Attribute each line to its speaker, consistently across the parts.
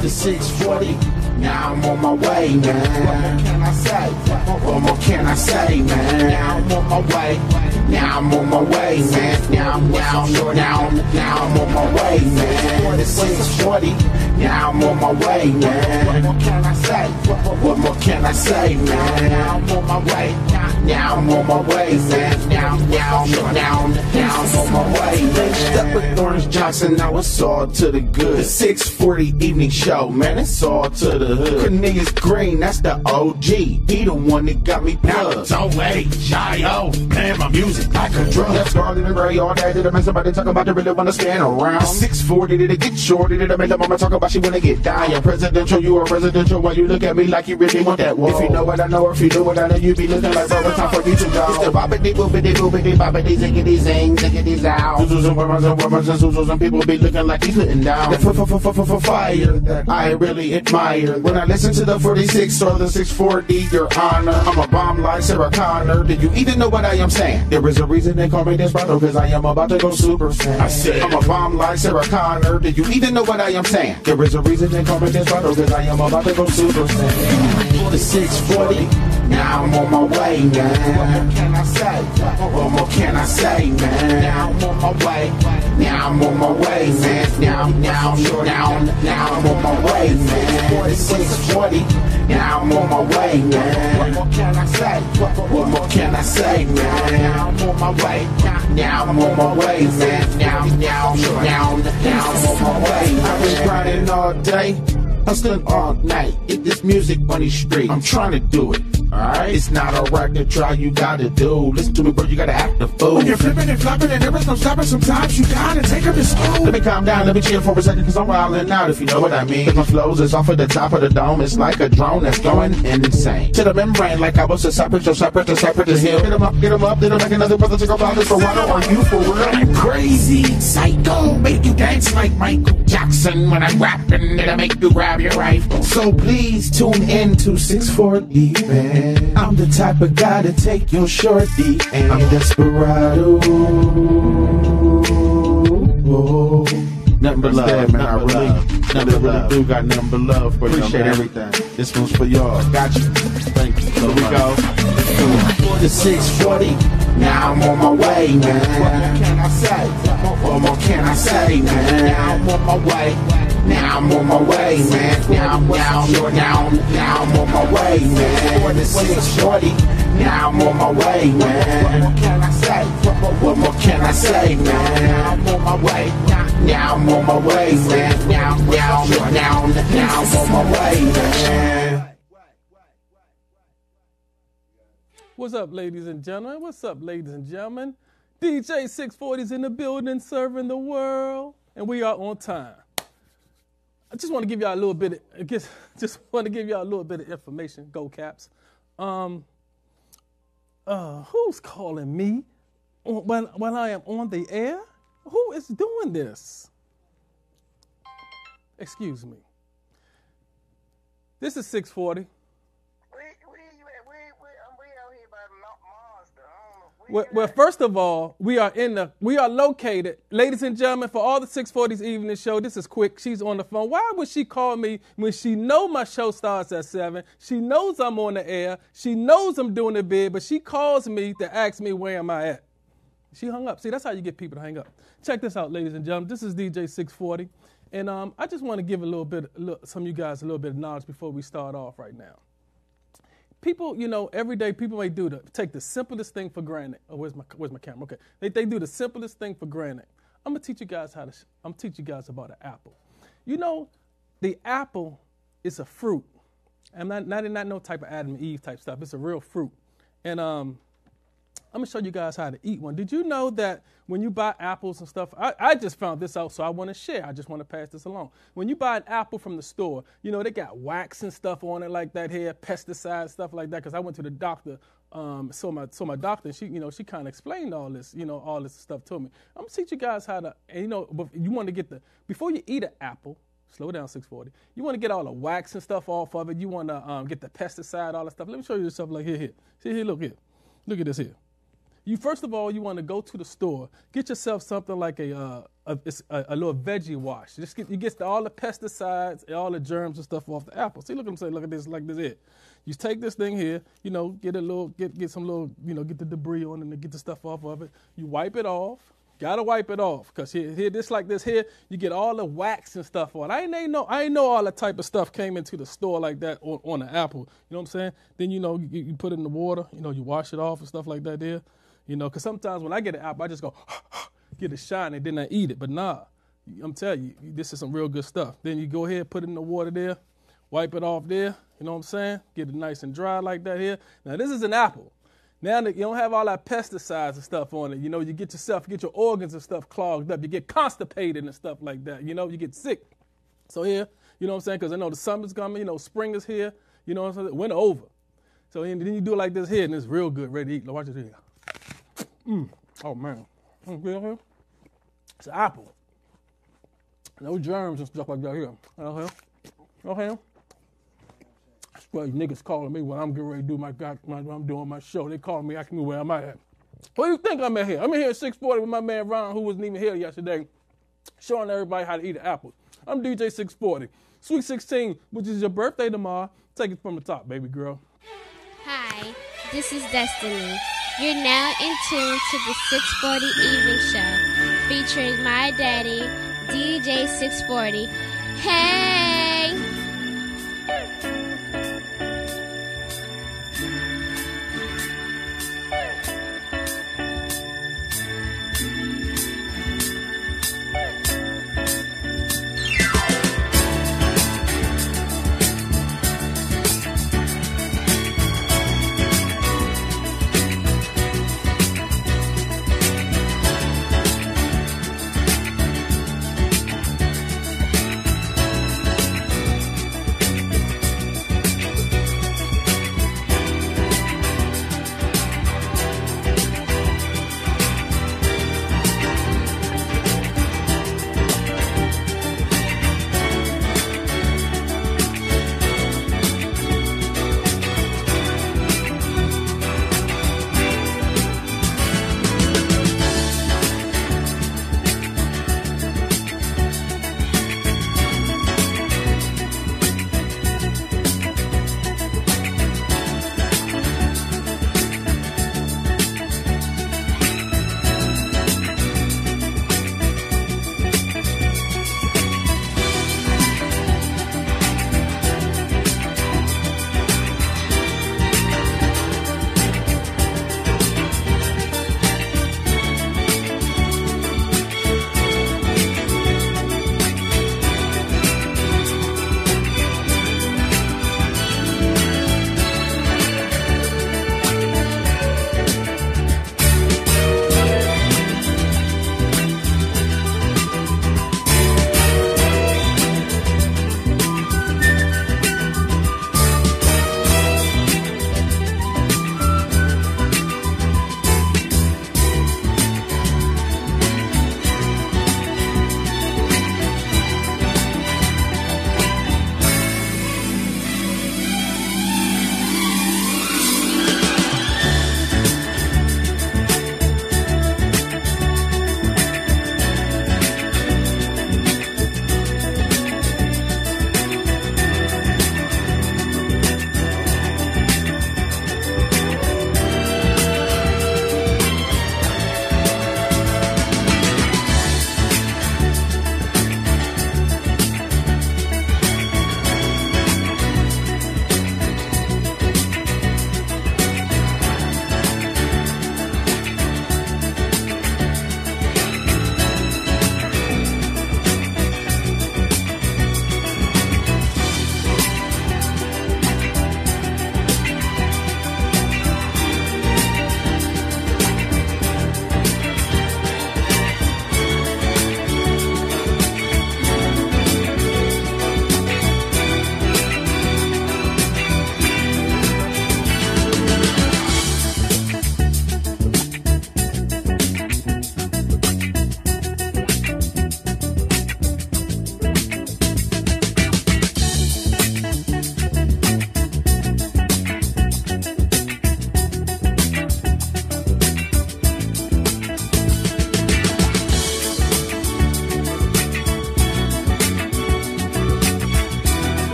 Speaker 1: to 640. Now I'm on my way, man. What more can I say? What more can I say, man? Now I'm on my way. Now I'm on my way, man. Now, I'm now, now, now I'm on my way, man. To 640. Now I'm on my way, man. What more can I say? What more can I say, man? Now I'm on my way. Now I'm on my way, man. Now, now, now, now I'm on my way. Lynched up with Orange Johnson, now it's all to the good. The 640 evening show, man, it's all to the hood. Cornelius Green, that's the OG. He the one that got me plugged.
Speaker 2: So wait, oh, man, my music like a drug.
Speaker 1: That's Scarlet and Gray all day. Did I make somebody talk about they really wanna stand around? 640, did it get shorty? Did I make the mama talk about she wanna get dying? Presidential, you are presidential. Why you look at me like you really want that wall? If you know what I know, or if you do what I know, you be looking like bro, it's time for you to go. It's the bobbity boobity boobity bobbity ziggity zing ziggity zow. Zoozos and wormers and wormers and zoozos and people be looking like he couldn't down. F- f- f- f- fire that I really admire. When I listen to the 46 or the 640, your honor, I'm a bomb like Sarah Connor. Do you even know what I am saying? There is a reason they call me Desperado, cause I am about to go super saiyan.
Speaker 2: I said-
Speaker 1: I'm a bomb like Sarah Connor. Do you even know what I am saying? There is a reason they call me Desperado, cause I am about to go super saiyan. The 640. Now I'm on my way, man. What more can I say? What more can I say, man? Now I'm on my way. Now I'm on my way, man. Now, now, now, now I'm on my way, man. The 640. Now I'm on my way, man. What more can I say? What more can I say, man? Now I'm on my way. Now I'm on my way, man. Now, now, now, now I'm on my way. I've been grinding all day. Hustling all night, get this music on these streets. I'm trying to do it. Alright, it's not a record try you gotta do. Listen to me, bro, you gotta act the fool.
Speaker 2: When you're flipping and flopping and there is no stopping, sometimes you gotta take them to school.
Speaker 1: Let me calm down, let me chill for a second, cause I'm wildin' out if you know what I mean. My flows is off of the top of the dome, it's like a drone that's going insane. To the membrane, like I was a separate, so separate, to separate, to hill. Get 'em up, get 'em up, then I'm make another brother to go about this for water. Are you for real?
Speaker 2: I'm crazy, psycho, make you dance like Michael Jackson when I'm rapping. It'll make you grab
Speaker 1: So please tune in to 640, man. I'm the type of guy to take your shorty, and I'm desperado. Nothing but love, man. I really, but really do got nothing but love for you. Appreciate everything. This one's for y'all. Got you. Thank you. Here we go. The 640. Now I'm on my way, man. What more can I say? What more can I say, man? Now I'm on my way. Now I'm on my way, man. Now, now, now, now I'm on my way, man. For the 640. Now I'm on my way, man. What more can I say? What more can I say, man? Now I'm on my way. Now I'm on my way, man. Now, now, now, now I'm on my way, man.
Speaker 3: What's up, ladies and gentlemen? What's up, ladies and gentlemen? DJ 640's in the building, serving the world, and we are on time. I just want to give y'all a little bit. Of, I guess, just want to give y'all a little bit of information. Go Caps. Um, uh, who's calling me when when I am on the air? Who is doing this? Excuse me. This is 640. Well, well, first of all, we are in the we are located, ladies and gentlemen, for all the 640s evening show. This is quick. She's on the phone. Why would she call me when she know my show starts at seven? She knows I'm on the air. She knows I'm doing the bid, but she calls me to ask me where am I at. She hung up. See, that's how you get people to hang up. Check this out, ladies and gentlemen. This is DJ 640, and um, I just want to give a little bit, a little, some of you guys a little bit of knowledge before we start off right now people, you know, every day people may do the take the simplest thing for granted. Oh, where's my where's my camera? Okay, they they do the simplest thing for granted. I'm gonna teach you guys how to. I'm gonna teach you guys about an apple. You know, the apple is a fruit. I'm not not not no type of Adam and Eve type stuff. It's a real fruit, and um. I'm gonna show you guys how to eat one. Did you know that when you buy apples and stuff, I, I just found this out, so I want to share. I just want to pass this along. When you buy an apple from the store, you know they got wax and stuff on it like that here, pesticides stuff like that. Because I went to the doctor, um, so my so my doctor, she you know she kind of explained all this, you know all this stuff to me. I'm gonna teach you guys how to, and you know, you want to get the before you eat an apple. Slow down, 640. You want to get all the wax and stuff off of it. You want to um, get the pesticide, all that stuff. Let me show you this stuff like here, here. See here, look here. Look at this here. You first of all, you want to go to the store, get yourself something like a uh, a, a, a little veggie wash. Just get you get all the pesticides and all the germs and stuff off the apple. See, look at them say, look at this, like this it. You take this thing here, you know, get a little, get get some little, you know, get the debris on it and get the stuff off of it. You wipe it off. Gotta wipe it off, cause here, here, this like this here, you get all the wax and stuff on. I ain't, ain't know, I ain't know all the type of stuff came into the store like that on, on the apple. You know what I'm saying? Then you know, you, you put it in the water, you know, you wash it off and stuff like that. There, you know, cause sometimes when I get an apple, I just go get it shiny, and then I eat it. But nah, I'm telling you, this is some real good stuff. Then you go ahead, put it in the water there, wipe it off there. You know what I'm saying? Get it nice and dry like that here. Now this is an apple. Now you don't have all that pesticides and stuff on it, you know, you get yourself, get your organs and stuff clogged up. You get constipated and stuff like that. You know, you get sick. So here, you know what I'm saying? Because I know the summer's coming, you know, spring is here, you know what I'm saying? Winter over. So then you do it like this here, and it's real good, ready to eat. Watch this here. Mm. Oh man. Mm, it's an apple. No germs and stuff like that here. Oh, okay. Okay. Well, niggas calling me when I'm getting ready to do my, when I'm doing my show. They calling me asking me where I'm at. What do you think I'm at here? I'm in here at 640 with my man Ron, who wasn't even here yesterday, showing everybody how to eat an apple. I'm DJ 640. Sweet 16, which is your birthday tomorrow. Take it from the top, baby girl.
Speaker 4: Hi, this is Destiny. You're now in tune to the 640 Evening Show, featuring my daddy, DJ 640. Hey!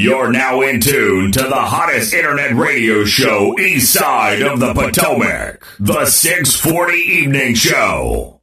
Speaker 5: You're now in tune to the hottest internet radio show east side of the Potomac, the 640 Evening Show.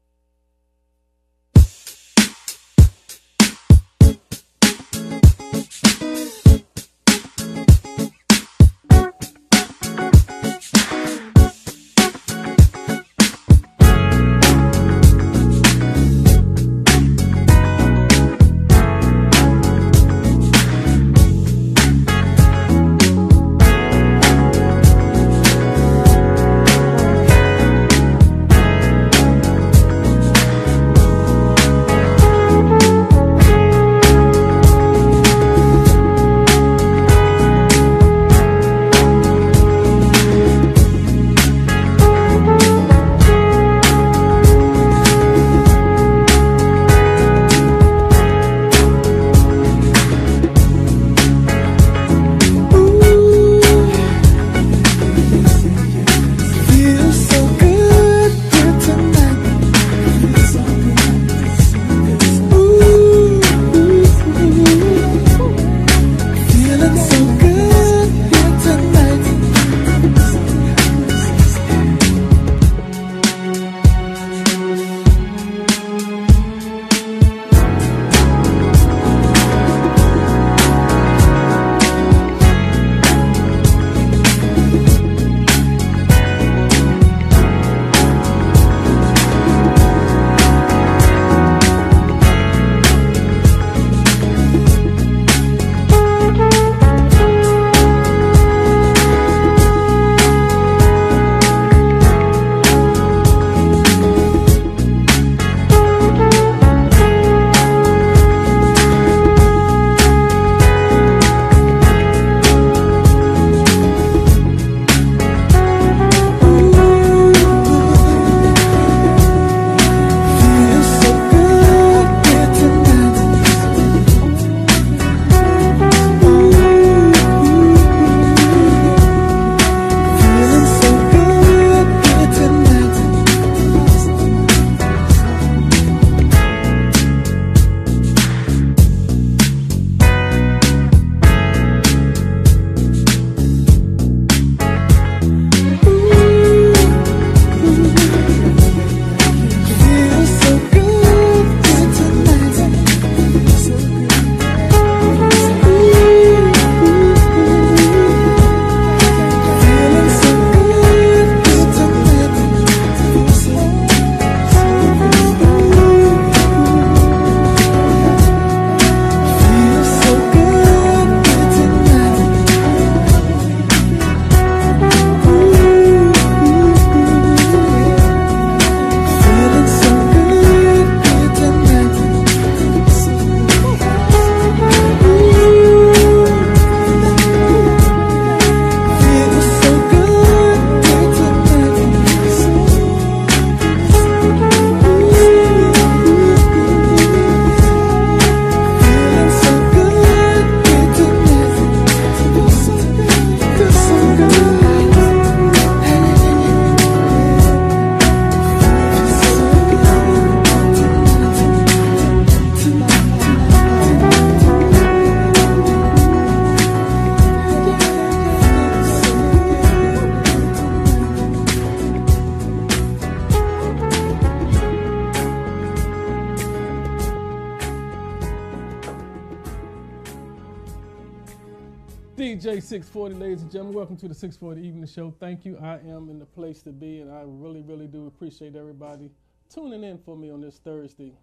Speaker 3: 640, ladies and gentlemen, welcome to the 640 Evening Show. Thank you. I am in the place to be, and I really, really do appreciate everybody tuning in for me on this Thursday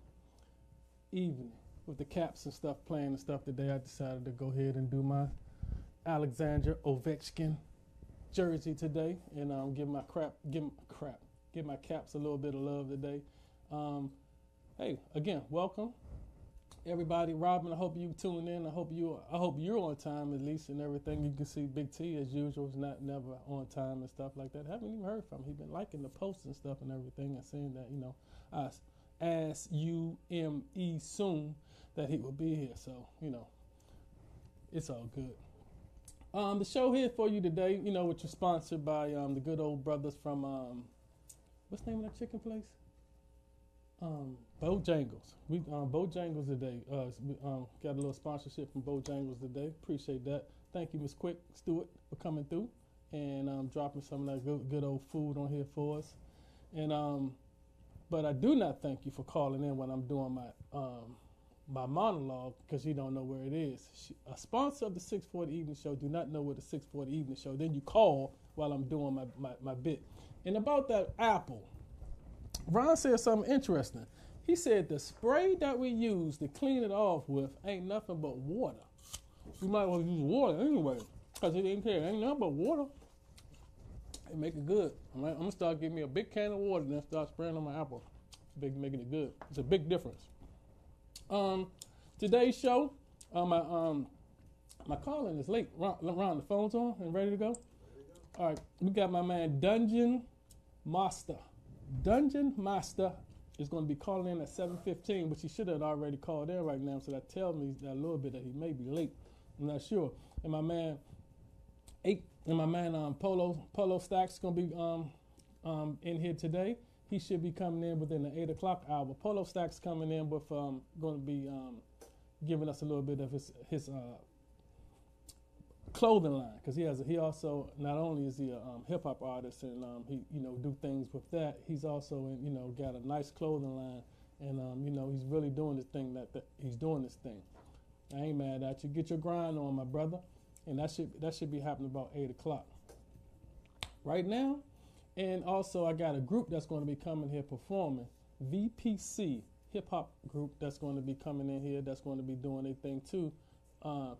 Speaker 3: evening with the caps and stuff playing and stuff today. I decided to go ahead and do my Alexander Ovechkin jersey today, and um, give my crap, give my crap, give my caps a little bit of love today. Um, hey, again, welcome everybody. Robin, I hope you tuning in. I hope you I hope you're on time at least and everything. You can see Big T as usual is not never on time and stuff like that. haven't even heard from him. He's been liking the posts and stuff and everything and saying that, you know, I as you M E soon that he will be here. So, you know, it's all good. Um, the show here for you today, you know, which is sponsored by um, the good old brothers from um, what's the name of that chicken place? Um, Bojangles. We um, Bojangles today. Uh, we, um, got a little sponsorship from Bojangles today. Appreciate that. Thank you, Miss Quick Stewart, for coming through and um, dropping some of that good, good old food on here for us. And um, but I do not thank you for calling in when I'm doing my um, my monologue because you don't know where it is. She, a sponsor of the 640 Evening Show do not know where the 640 Evening Show. Then you call while I'm doing my, my, my bit. And about that apple, Ron said something interesting. He said the spray that we use to clean it off with ain't nothing but water. We might want well use water anyway because it ain't care. Ain't nothing but water. It make it good. I'm, I'm gonna start giving me a big can of water and then start spraying on my apple. Big making it good. It's a big difference. Um, today's show, uh, my um, my calling is late. Ron, Ron, the phone's on and ready to go. All right, we got my man Dungeon Masta. Dungeon Masta is going to be calling in at 7:15, which he should have already called in right now. So that tells me that a little bit that he may be late. I'm not sure. And my man eight and my man um, Polo Polo Stacks going to be um, um, in here today. He should be coming in within the eight o'clock hour. Polo Stacks coming in with um, going to be um, giving us a little bit of his his uh, clothing line because he has a, he also not only is he a um, hip hop artist and um, he you know do things with that he's also in, you know got a nice clothing line and um, you know he's really doing this thing that, he's doing this thing. I ain't mad at you. Get your grind on, my brother, and that should that should be happening about eight o'clock right now. And also, I got a group that's going to be coming here performing VPC hip hop group that's going to be coming in here. That's going to be doing their thing too. Uh,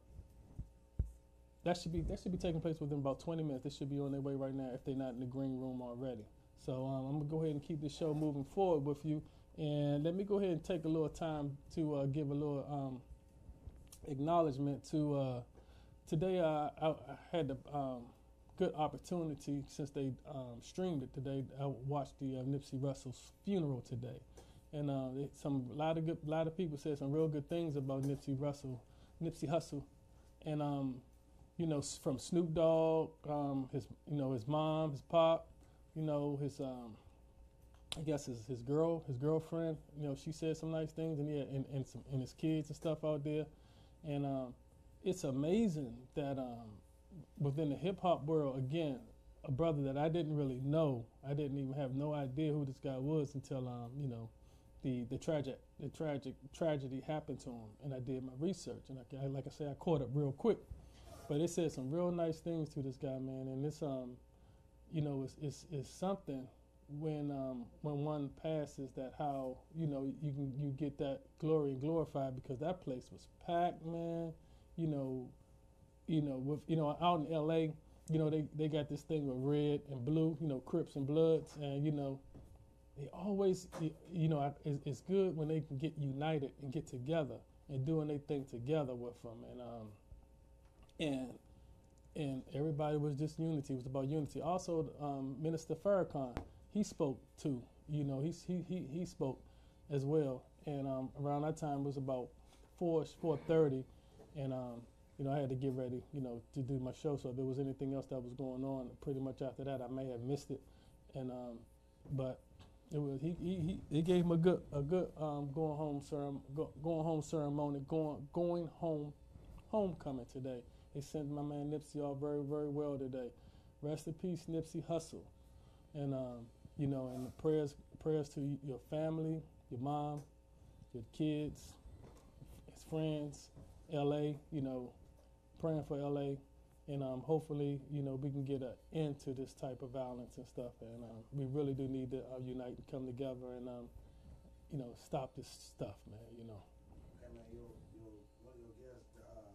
Speaker 3: that should be that should be taking place within about 20 minutes. They should be on their way right now if they're not in the green room already. So um, I'm gonna go ahead and keep the show moving forward with you. And let me go ahead and take a little time to uh, give a little um, acknowledgement to uh, today. I, I had the um, good opportunity since they um, streamed it today. I watched the uh, Nipsey Russell's funeral today, and uh, it, some a lot of good, lot of people said some real good things about Nipsey Russell, Nipsey Hussle, and um, you know, from Snoop Dogg, um, his, you know, his mom, his pop, you know, his, um, I guess his, his girl, his girlfriend, you know, she said some nice things, and yeah, and, and some, and his kids and stuff out there, and um, it's amazing that um, within the hip hop world, again, a brother that I didn't really know, I didn't even have no idea who this guy was until, um, you know, the the tragic the tragic tragedy happened to him, and I did my research, and I, like I said, I caught up real quick. But it said some real nice things to this guy, man. And it's um, you know, it's it's, it's something when um when one passes that how you know you can you get that glory and glorified because that place was packed, man. You know, you know with you know out in L.A. You know they they got this thing with red and blue, you know Crips and Bloods, and you know they always you know it's, good when they can get united and get together and doing their thing together with them and um and and everybody was just unity. It was about unity. Also, um, Minister Farrakhan, he spoke too. You know, he he he, he spoke as well. And um, around that time it was about four four thirty, and um, you know I had to get ready, you know, to do my show. So if there was anything else that was going on, pretty much after that, I may have missed it. And um, but it was he he he, gave him a good a good um, going home ceremony, go, going home ceremony, going going home homecoming today. They sent my man Nipsey off very, very well today. Rest in peace, Nipsey Hussle. And um, you know, and prayers prayers to your family, your mom, your kids, his friends, LA, you know, praying for LA. And um, hopefully, you know, we can get an end to this type of violence and stuff. And um, we really do need to uh, unite and come together and, um, you know, stop this stuff, man. You know.
Speaker 6: Okay, man, your, your, one of your guests, uh,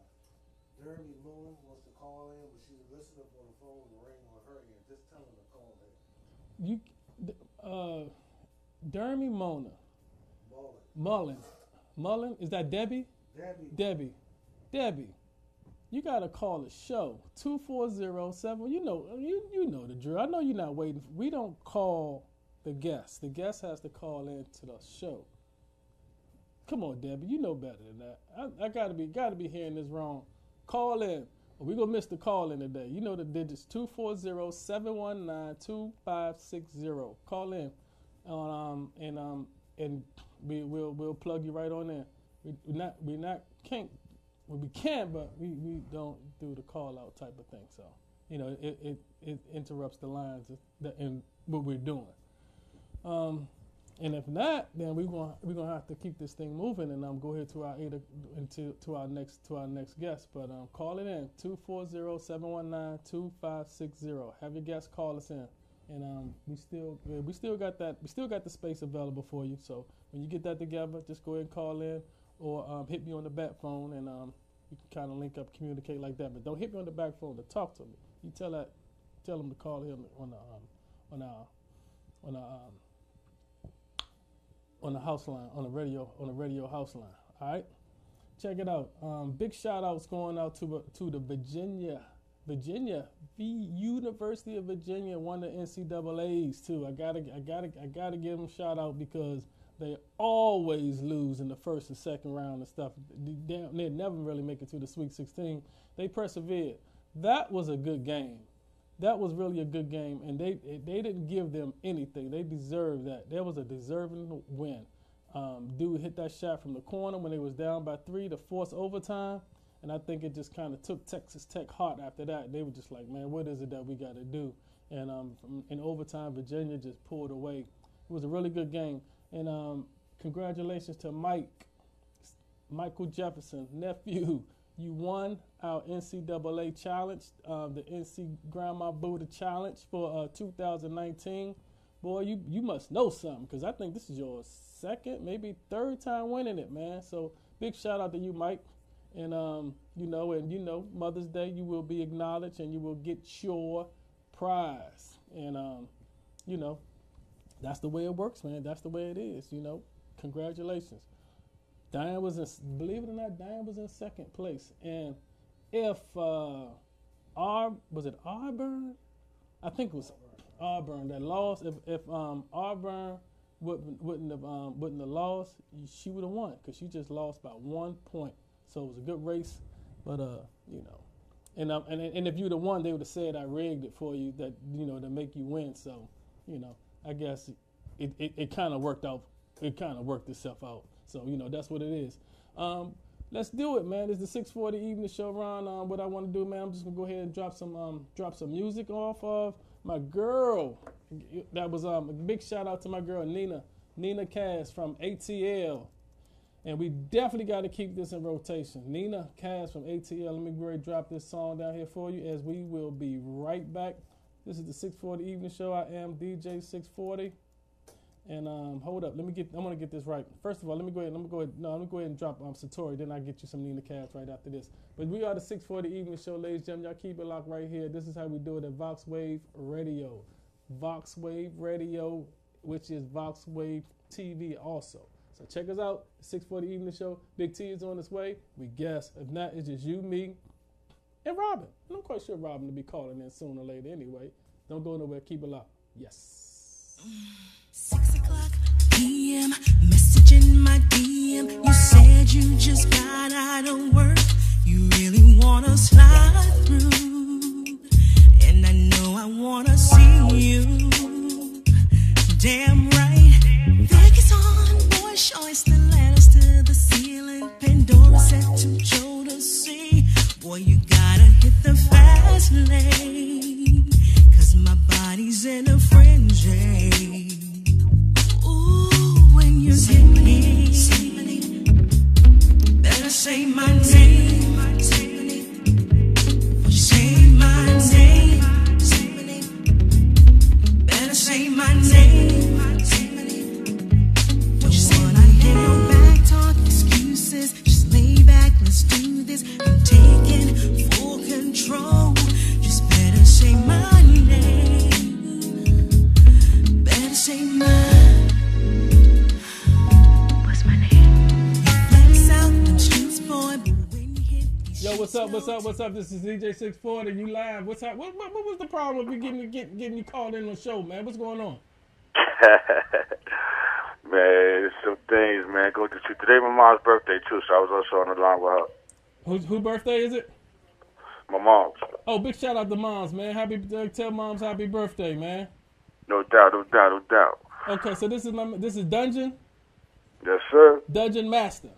Speaker 6: Jeremy Moon wants to call in, but she's listening on the phone and ring on her end. Just tell her to call in.
Speaker 3: You, uh, Dermy Mona,
Speaker 6: Mullen.
Speaker 3: Mullen, Mullen, is that Debbie?
Speaker 6: Debbie.
Speaker 3: Debbie, Debbie, you gotta call the show two four zero seven. You know, you you know the drill. I know you're not waiting. We don't call the guest. The guest has to call in to the show. Come on, Debbie, you know better than that. I, I gotta be gotta be hearing this wrong. Call in. Or we gonna miss the call in today. You know the digits 240-719-2560. Call in. Um, and um, and we will we'll plug you right on there. We not we not can't well, we can, but we, we don't do the call out type of thing. So you know it it, it interrupts the lines in what we're doing. Um, and if not, then we're gonna we're gonna have to keep this thing moving and um go ahead to our eight o- into to our next to our next guest. But um call it in 240-719-2560. Have your guests call us in. And um we still we still got that we still got the space available for you. So when you get that together, just go ahead and call in or um, hit me on the back phone and um can kind of link up, communicate like that. But don't hit me on the back phone to talk to me. You tell that tell them to call him on the um on our on our um on the house line, on the radio, on the radio house line. All right, check it out. Um, big shout outs going out to to the Virginia, Virginia, the University of Virginia won the NCAA's too. I gotta, I gotta, I gotta give them shout out because they always lose in the first and second round and stuff. They, they never really make it to the Sweet 16. They persevered. That was a good game that was really a good game, and they they didn't give them anything. They deserved that. That was a deserving win. Um, dude hit that shot from the corner when they was down by three to force overtime, and I think it just kind of took Texas Tech heart after that. They were just like, man, what is it that we got to do? And um, in overtime, Virginia just pulled away. It was a really good game, and um, congratulations to Mike, Michael Jefferson, nephew. You won our NCAA challenge, uh, the NC Grandma Buddha Challenge for uh, 2019. Boy, you you must know something because I think this is your second, maybe third time winning it, man. So big shout out to you, Mike. And um, you know, and you know, Mother's Day, you will be acknowledged and you will get your prize. And um, you know, that's the way it works, man. That's the way it is. You know, congratulations. Diane was in, believe it or not, Diane was in second place. And if uh, Ar was it Auburn? I think it was Auburn that lost. If if um, Auburn wouldn't wouldn't have um, wouldn't have lost, she would have won because she just lost by one point. So it was a good race, but uh, you know, and um, and and if you'd have won, they would have said I rigged it for you that you know to make you win. So you know, I guess it it, it kind of worked out. It kind of worked itself out. So you know that's what it is. Um, let's do it, man. It's the 640 evening show, Ron. Um, what I want to do, man, I'm just gonna go ahead and drop some um, drop some music off of my girl. That was um, a big shout out to my girl Nina Nina Cass from ATL. And we definitely got to keep this in rotation. Nina Cass from ATL. Let me ahead drop this song down here for you as we will be right back. This is the 640 evening show. I am DJ 640. And um, hold up, let me get. I'm gonna get this right. First of all, let me go ahead. Let me go ahead. No, let me go ahead and drop um, Satori. Then I get you some Nina Cass right after this. But we are the 640 Evening Show, ladies and gentlemen. Y'all keep it locked right here. This is how we do it at VoxWav Radio, VoxWav Radio, which is VoxWav TV also. So check us out. 640 Evening Show. Big T is on its way. We guess. If not, it's just you, me, and Robin. And I'm quite sure Robin will be calling in sooner or later anyway. Don't go nowhere. Keep it locked. Yes.
Speaker 7: P.m. Message in my DM. You said you just got out of work. You really wanna slide through, and I know I wanna see you. Damn right. Vegas on, boy, choice the letters to the ceiling. Pandora set to Jodeci. Boy, you gotta hit the fast lane. Cause my body's in a frenzy. Ooh, hit me, better say my name. What's
Speaker 3: up? This is DJ 640. You live? What's up? What, what, what was the problem with you getting get, getting you called in on the show, man? What's going on?
Speaker 8: man, it's some things, man. Go to today. My mom's birthday too, so I was also on the line with her.
Speaker 3: Whose who birthday is it?
Speaker 8: My mom's,
Speaker 3: Oh, big shout out to moms, man. Happy tell moms happy birthday, man.
Speaker 8: no doubt, no doubt, no doubt.
Speaker 3: Okay, so this is my this is Dungeon.
Speaker 8: Yes, sir.
Speaker 3: Dungeon Masta.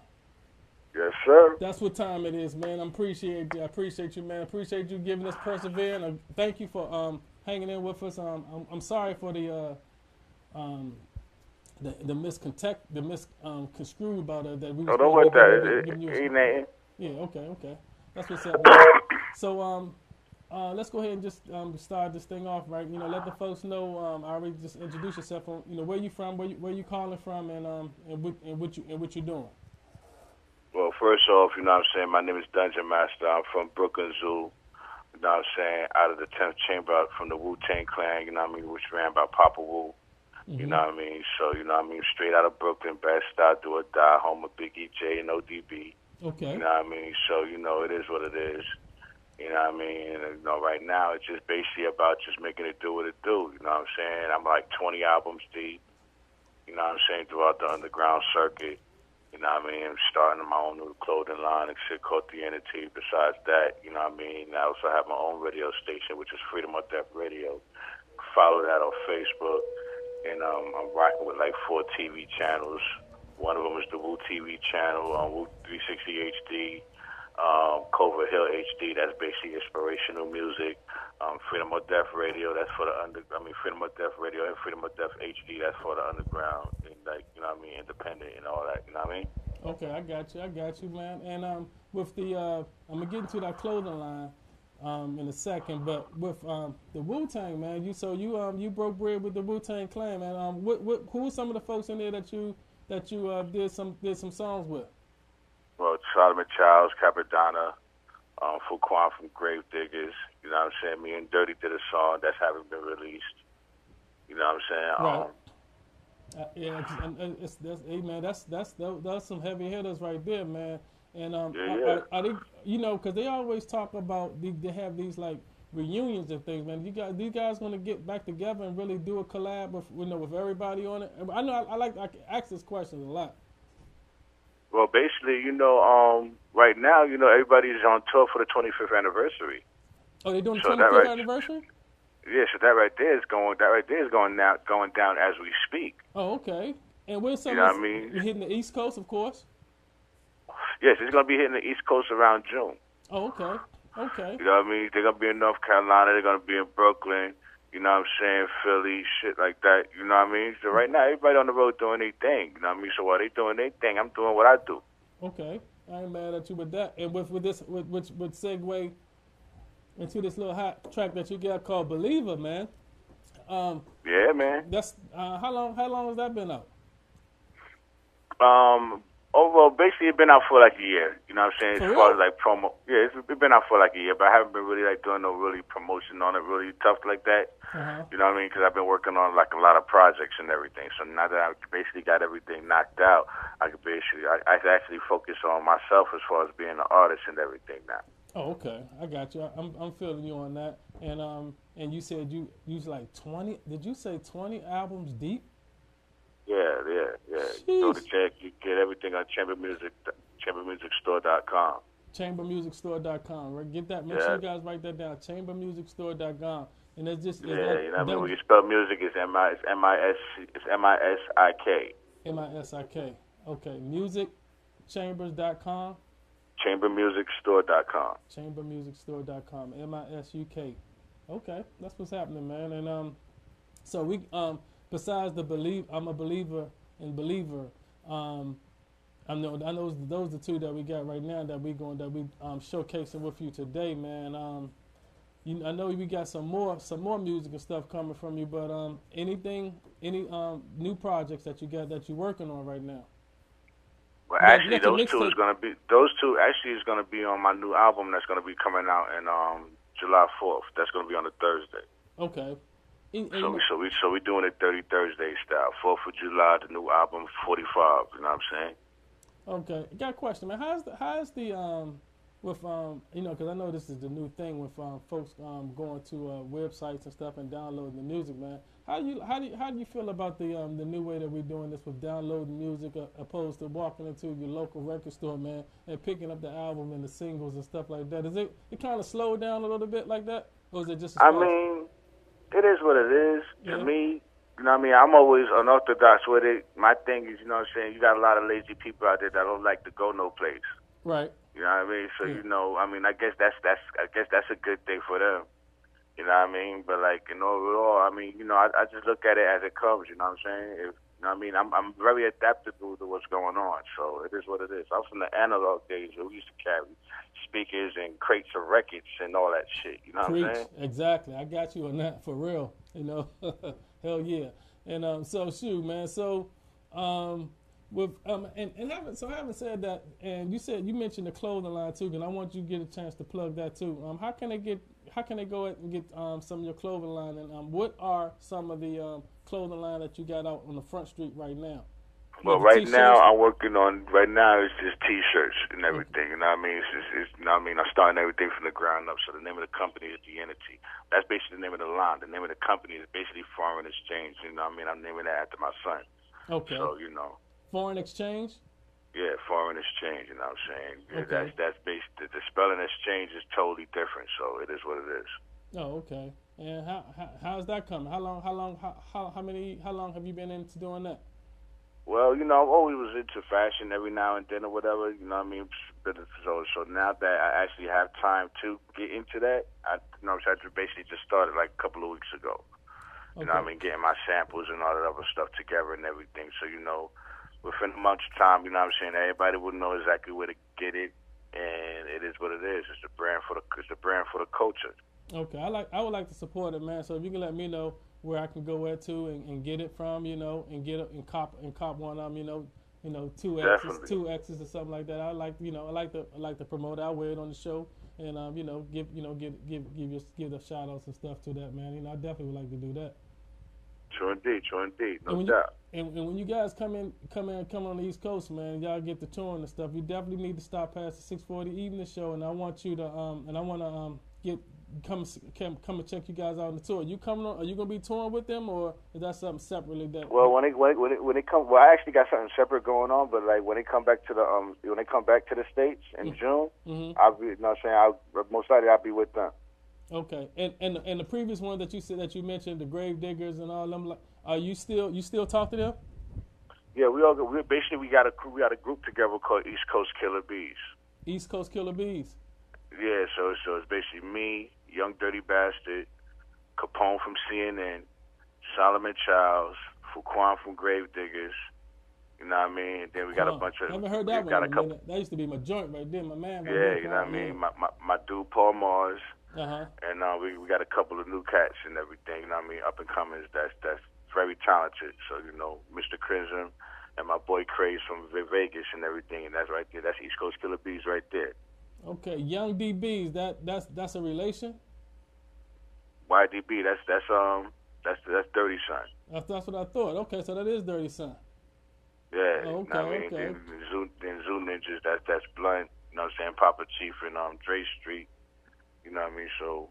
Speaker 8: Yes, sir.
Speaker 3: That's what time it is, man. I appreciate you. I appreciate you, man. I appreciate you giving us persevering. Uh, thank you for um, hanging in with us. Um, I'm, I'm sorry for the uh, um, the the the misconstrued about it that we.
Speaker 8: No,
Speaker 3: was
Speaker 8: don't worry
Speaker 3: gonna
Speaker 8: it. It-
Speaker 3: give you a-
Speaker 8: ain't nothing.
Speaker 3: Yeah. Okay. Okay. That's what's up. man. so um. Uh, let's go ahead and just um, start this thing off, right? You know, let the folks know. Um, I already just introduce yourself. On, you know, where you from, where you where you calling from, and um, and what and what you and what you're doing.
Speaker 8: Well, first off, you know what I'm saying? My name is Dungeon Masta. I'm from Brooklyn Zoo. You know what I'm saying? Out of the 10th chamber out from the Wu Tang Clan, you know what I mean? Which ran by Papa Wu. You mm-hmm. know what I mean? So, you know what I mean? Straight out of Brooklyn, best style, do or die, home of Biggie J and ODB.
Speaker 3: Okay.
Speaker 8: You know what I mean? So, you know, it is what it is. You know what I mean? And, you know, right now it's just basically about just making it do what it do. You know what I'm saying? I'm like 20 albums deep. You know what I'm saying? Throughout the underground circuit. You know what I mean? Starting my own new clothing line and shit called The Entity. Besides that, you know what I mean? I also have my own radio station, which is Freedom of Death Radio. Follow that on Facebook. And um, I'm rocking with like four TV channels. One of them is the Wu TV channel on Wu 360 HD um, Hill HD. That's basically inspirational music. Um, Freedom of Death Radio. That's for the under. I mean, Freedom of Death Radio and Freedom of Death HD. That's for the underground like you know what I mean, independent and all that. You know what I mean?
Speaker 3: Okay, I got you. I got you, man. And um, with the uh, I'm gonna get into that clothing line um in a second, but with um the Wu Tang man, you so you um you broke bread with the Wu Tang Clan, man. Um, what what who are some of the folks in there that you that you uh did some did some songs with?
Speaker 8: Well, Solomon Childs, Cappadonna, um, Fuquan from Gravediggaz. You know what I'm saying? Me and Dirty did a song that's haven't been released. You know what I'm saying?
Speaker 3: Right.
Speaker 8: Um,
Speaker 3: Uh, yeah, it's, and, and it's that's hey man, that's that's that, that's some heavy hitters right there, man. And um,
Speaker 8: Yeah, yeah.
Speaker 3: Are, are they, you know, because they always talk about they, they have these like reunions and things, man. You guys, these guys gonna get back together and really do a collab with you know with everybody on it. I know I, I like I ask this question a lot.
Speaker 8: well, basically, you know, um, right now, you know, everybody's on tour for the 25th anniversary.
Speaker 3: Oh, they're doing
Speaker 8: So
Speaker 3: the
Speaker 8: that
Speaker 3: 25th
Speaker 8: right-
Speaker 3: anniversary?
Speaker 8: Yeah, so that right there is going. That right there is going down, going down as we speak.
Speaker 3: Oh, okay. And some?
Speaker 8: You know what I mean,
Speaker 3: you're hitting the East Coast, of course.
Speaker 8: Yes, it's going to be hitting the East Coast around June.
Speaker 3: Oh, okay. Okay.
Speaker 8: You know what I mean? They're gonna be in North Carolina. They're gonna be in Brooklyn. You know what I'm saying? Philly, shit like that. You know what I mean? So right now, everybody on the road doing their thing. You know what I mean? So while they doing their thing, I'm doing what I do.
Speaker 3: Okay, I ain't mad at you with that. And with with this, with with, with segue into this little hot track that you got called "Believer," man. Um,
Speaker 8: Yeah, man.
Speaker 3: that's uh, how long? How long has that been out?
Speaker 8: Um, overall, basically, it's been out for like a year. You know what I'm saying? As far as like promo, yeah, it's, it's been out for like a year, but I haven't been really like doing no really promotion on it, really tough like that.
Speaker 3: Uh-huh.
Speaker 8: You know what I mean? Because I've been working on like a lot of projects and everything. So now that I basically got everything knocked out, I could basically I, I actually focus on myself as far as being an artist and everything now.
Speaker 3: Oh, okay, I got you. I'm I'm feeling you on that. And um, and you said you you was like twenty. Did you say twenty albums deep?
Speaker 8: Yeah, yeah, yeah. Go to check. You get everything on Chamber Music, ChamberMusicStore.com.
Speaker 3: ChamberMusicStore.com. Right, get that. Make
Speaker 8: Yeah.
Speaker 3: sure you guys write that down. ChamberMusicStore.com. And it's just
Speaker 8: Yeah,
Speaker 3: it's
Speaker 8: you know what I mean. When you spell music, it's M I it's M I S it's M I S I K.
Speaker 3: M I S I K. Okay, musicchambers.com.
Speaker 8: ChamberMusicStore.com.
Speaker 3: chambermusicstore.com m i s u k. Okay that's what's happening man. And um so we um besides the believe i'm a believer and believer um I know I know those are the two that we got right now that we going that we um showcasing with you today man. Um you, I know we got some more some more music and stuff coming from you but um anything any um new projects that you got that you're working on right now
Speaker 8: Well, actually,
Speaker 3: your
Speaker 8: those two is gonna be those two actually is gonna be on my new album that's gonna be coming out in um July fourth. That's gonna be on a Thursday.
Speaker 3: okay and you
Speaker 8: So we so we so we doing it thirty Thursday style. Fourth of July, the new album forty five. You know what I'm saying?
Speaker 3: Okay, got a question, man. How's the how's the um with um you know because I know this is the new thing with um folks um going to uh, websites and stuff and downloading the music, man. How you how do you, how do you feel about the um the new way that we're doing this with downloading music uh, opposed to walking into your local record store, man, and picking up the album and the singles and stuff like that? Is it it kind of slowed down a little bit like that, or is it just?
Speaker 8: I mean, it is what it is. To me, you know what I mean? I'm always unorthodox with it. My thing is, you know what I'm saying, you got a lot of lazy people out there that don't like to go no place.
Speaker 3: Right.
Speaker 8: You know what I mean? So
Speaker 3: Yeah.
Speaker 8: you know, I mean, I guess that's that's I guess that's a good thing for them. You know what I mean? But like in overall, I mean, you know, I, I just look at it as it comes. You know what I'm saying? If, you know what I mean? I'm I'm very adaptable to what's going on. So it is what it is. I'm from the analog days where we used to carry speakers and crates of records and all that shit. You know what I'm saying?
Speaker 3: Exactly. I got you on that for real. You know, hell yeah. And um, so shoot, man. So um, with um, and, and having so having said that, and you said you mentioned the clothing line too, and I want you to get a chance to plug that too. Um, how can they get? How can they go and get um some of your clothing line? And um, what are some of the um clothing line that you got out on the front street right now?
Speaker 8: Well, right
Speaker 3: t-shirts?
Speaker 8: now I'm working on. Right now it's just T-shirts and everything. You know what I mean? It's just, it's, you know what I mean? I'm starting everything from the ground up. So the name of the company is The Entity. That's basically the name of the line. The name of the company is basically Foreign Exchange. You know what I mean? I'm naming that after my son.
Speaker 3: Okay.
Speaker 8: So you know,
Speaker 3: Foreign exchange.
Speaker 8: yeah, Foreign Exchange. You know what I'm saying?
Speaker 3: Okay.
Speaker 8: That's that's based. The spelling exchange is totally different. So it is what it is.
Speaker 3: Oh, okay. And how, how how's that coming? How long? How long? How, how how many? How long have you been into doing that?
Speaker 8: Well, you know, I've always was into fashion every now and then or whatever. You know what I mean? So so now that I actually have time to get into that, I you know I just basically just started like a couple of weeks ago. You know what I mean? Getting my samples and all that other stuff together and everything. So you know, within a month's time, you know what I'm saying, everybody would know exactly where to get it, and it is what it is. It's a brand for the it's a brand for the culture.
Speaker 3: Okay, I like I would like to support it, man. So if you can let me know where I can go at to and, and get it from, you know, and get it and cop and cop one of them, you know, you know, two X's,
Speaker 8: Definitely.
Speaker 3: two X's or something like that. I like, you know, I like to I like to promote. it. I wear it on the show and um, you know, give you know, give give give your give the shout outs and stuff to that, man. You know, I definitely would like to do that.
Speaker 8: True indeed, true indeed, no
Speaker 3: and when you, and, and when you guys come in, come in, come on the East Coast, man, y'all get the touring and stuff. You definitely need to stop past the 640 evening show, and I want you to, um, and I want to um get come come come and check you guys out on the tour. You coming on? Are you gonna be touring with them, or is that something separately that?
Speaker 8: Well, when it when it, when it, when it come, well, I actually got something separate going on. But like when they come back to the um, when they come back to the states in June,
Speaker 3: Mhm.
Speaker 8: I'll be, you know, what I'm saying, I'll most likely I'll be with them.
Speaker 3: Okay, and and and the previous one that you said that you mentioned, the Gravediggaz and all them, are you still you still talk to them?
Speaker 8: Yeah, we all we basically we got a crew- we got a group together called East Coast Killer Bees.
Speaker 3: East Coast Killer Bees.
Speaker 8: Yeah, so so it's basically me, Young Dirty Bastard, Capone from CNN, Solomon Childs, Frukwan from Gravediggaz. You know what I mean? And then we got
Speaker 3: Huh.
Speaker 8: a bunch of
Speaker 3: Haven't heard
Speaker 8: we
Speaker 3: that
Speaker 8: got
Speaker 3: one.
Speaker 8: a
Speaker 3: a
Speaker 8: couple.
Speaker 3: That used to be my joint right there, my man. Right
Speaker 8: Yeah, you know what I mean. My my, my dude Paul Mars.
Speaker 3: Uh huh.
Speaker 8: and uh, we we got a couple of new cats and everything. You know what I mean? Up and comers that's that's very talented. So you know, Mr. Crimson and my boy Craze from Vegas and everything, and that's right there. That's East Coast Killer Bees right there.
Speaker 3: Okay, Young DBs. That that's that's a relation.
Speaker 8: YDB, that's that's um that's that's Dirty Son.
Speaker 3: That's, that's what I thought. Okay, so that is Dirty Son.
Speaker 8: Yeah,
Speaker 3: Oh,
Speaker 8: what I
Speaker 3: okay,
Speaker 8: mean?
Speaker 3: okay.
Speaker 8: Then Zoo, then Zoo Ninjas, that's that's Blunt. You know what I'm saying? Papa Chief and um Dre Street. You know what I mean? So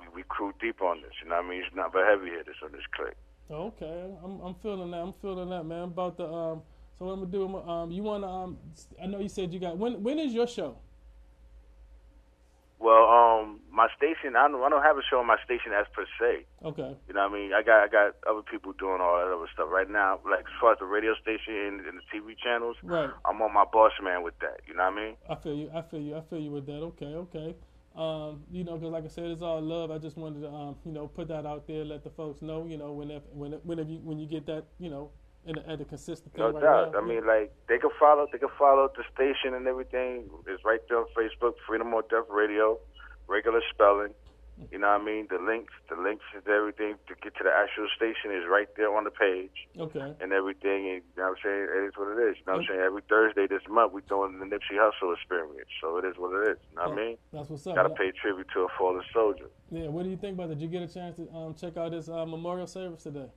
Speaker 8: we, we crew deep on this. You know what I mean? It's not but heavy hitters on this click.
Speaker 3: Okay, I'm I'm feeling that. I'm feeling that, man. About the um. So what I'm gonna do? I'm um, you wanna um? I know you said you got when when is your show?
Speaker 8: Well, um, my station, I don't, I don't have a show on my station as per se.
Speaker 3: Okay.
Speaker 8: You know what I mean? I got I got other people doing all that other stuff right now. Like as far as the radio station and, and the TV channels,
Speaker 3: Right.
Speaker 8: I'm on my boss man with that. You know what I mean?
Speaker 3: I feel you. I feel you. I feel you with that. Okay. Okay. Um, you know, because like I said, it's all love. I just wanted to, um, you know, put that out there, let the folks know, you know, whenever, whenever, whenever you, when you get that, you know, in a, at a consistent
Speaker 8: No
Speaker 3: right
Speaker 8: doubt.
Speaker 3: now.
Speaker 8: I mean, like they can follow, they can follow the station and everything. It's right there on Facebook, Freedom or Death Radio, regular spelling. You know what I mean? The links, the links and everything to get to the actual station is right there on the page
Speaker 3: Okay.
Speaker 8: and everything. And you know what I'm saying? It is what it is. You know what I'm saying? Every Thursday this month we're doing the Nipsey Hussle experience. So it is what it is. You know what I mean?
Speaker 3: That's what's up.
Speaker 8: Gotta
Speaker 3: man.
Speaker 8: pay tribute to a fallen soldier.
Speaker 3: Yeah. What do you think about that? Did you get a chance to um, check out this uh, memorial service today?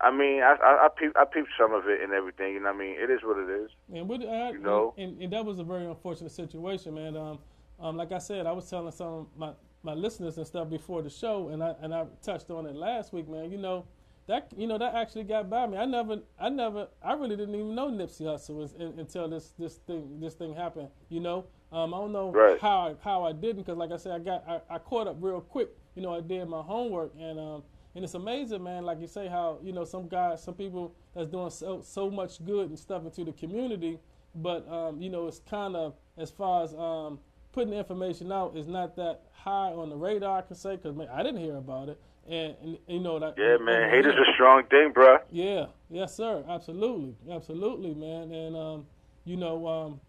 Speaker 8: I mean, I I, I, peep, I peeped some of it and everything. You know what I mean? It is what it is.
Speaker 3: And what, I,
Speaker 8: You know?
Speaker 3: and, and that was a very unfortunate situation, man. Um, um, like I said, I was telling some of my, my listeners and stuff before the show, and I and I touched on it last week, man. You know, that you know that actually got by me. I never, I never, I really didn't even know Nipsey Hussle was, in, until this this thing this thing happened. You know, um, I don't know
Speaker 8: Right.
Speaker 3: how I, how I didn't because, like I said, I got I, I caught up real quick. You know, I did my homework and um and it's amazing, man. Like you say, how you know some guys, some people that's doing so so much good and stuff into the community, but um, you know it's kind of as far as um, putting the information out is not that high on the radar. I can say because I didn't hear about it, and, and you know that.
Speaker 8: Yeah, man, hate is a strong thing, bruh.
Speaker 3: Yeah, yes, sir. Absolutely, absolutely, man. And um, you know, um,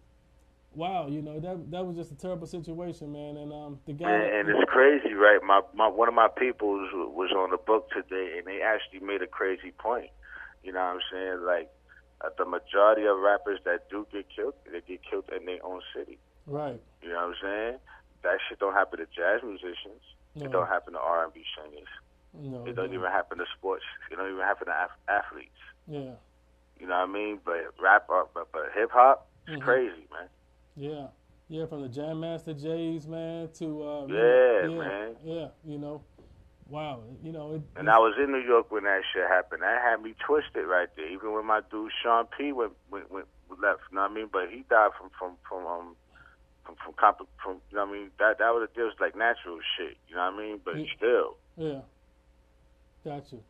Speaker 3: wow, you know that that was just a terrible situation, man. And um, the guy.
Speaker 8: And, and it's crazy, right? My, my one of my people was, was on the book today, and they actually made a crazy point. You know what I'm saying? Like, uh, the majority of rappers that do get killed, they get killed in their own city.
Speaker 3: right.
Speaker 8: You know what I'm saying? That shit don't happen to jazz musicians.
Speaker 3: No.
Speaker 8: It don't happen to R&B singers.
Speaker 3: No.
Speaker 8: It don't
Speaker 3: no.
Speaker 8: even happen to sports. It don't even happen to af- athletes.
Speaker 3: Yeah.
Speaker 8: You know what I mean? But rap, uh, but, but hip hop, it's
Speaker 3: Mhm.
Speaker 8: crazy, man.
Speaker 3: Yeah, yeah, from the Jam Master Jays, man to uh,
Speaker 8: Yeah,
Speaker 3: yeah,
Speaker 8: man.
Speaker 3: yeah, you know, wow, you know, it,
Speaker 8: And I was in New York when that shit happened. That had me twisted right there. Even when my dude Sean P went went, went left, you know what I mean? But he died from from from um from from, compli- from you know what I mean? That that was was like natural shit, you know what I mean? But
Speaker 3: Yeah.
Speaker 8: still,
Speaker 3: yeah, got you,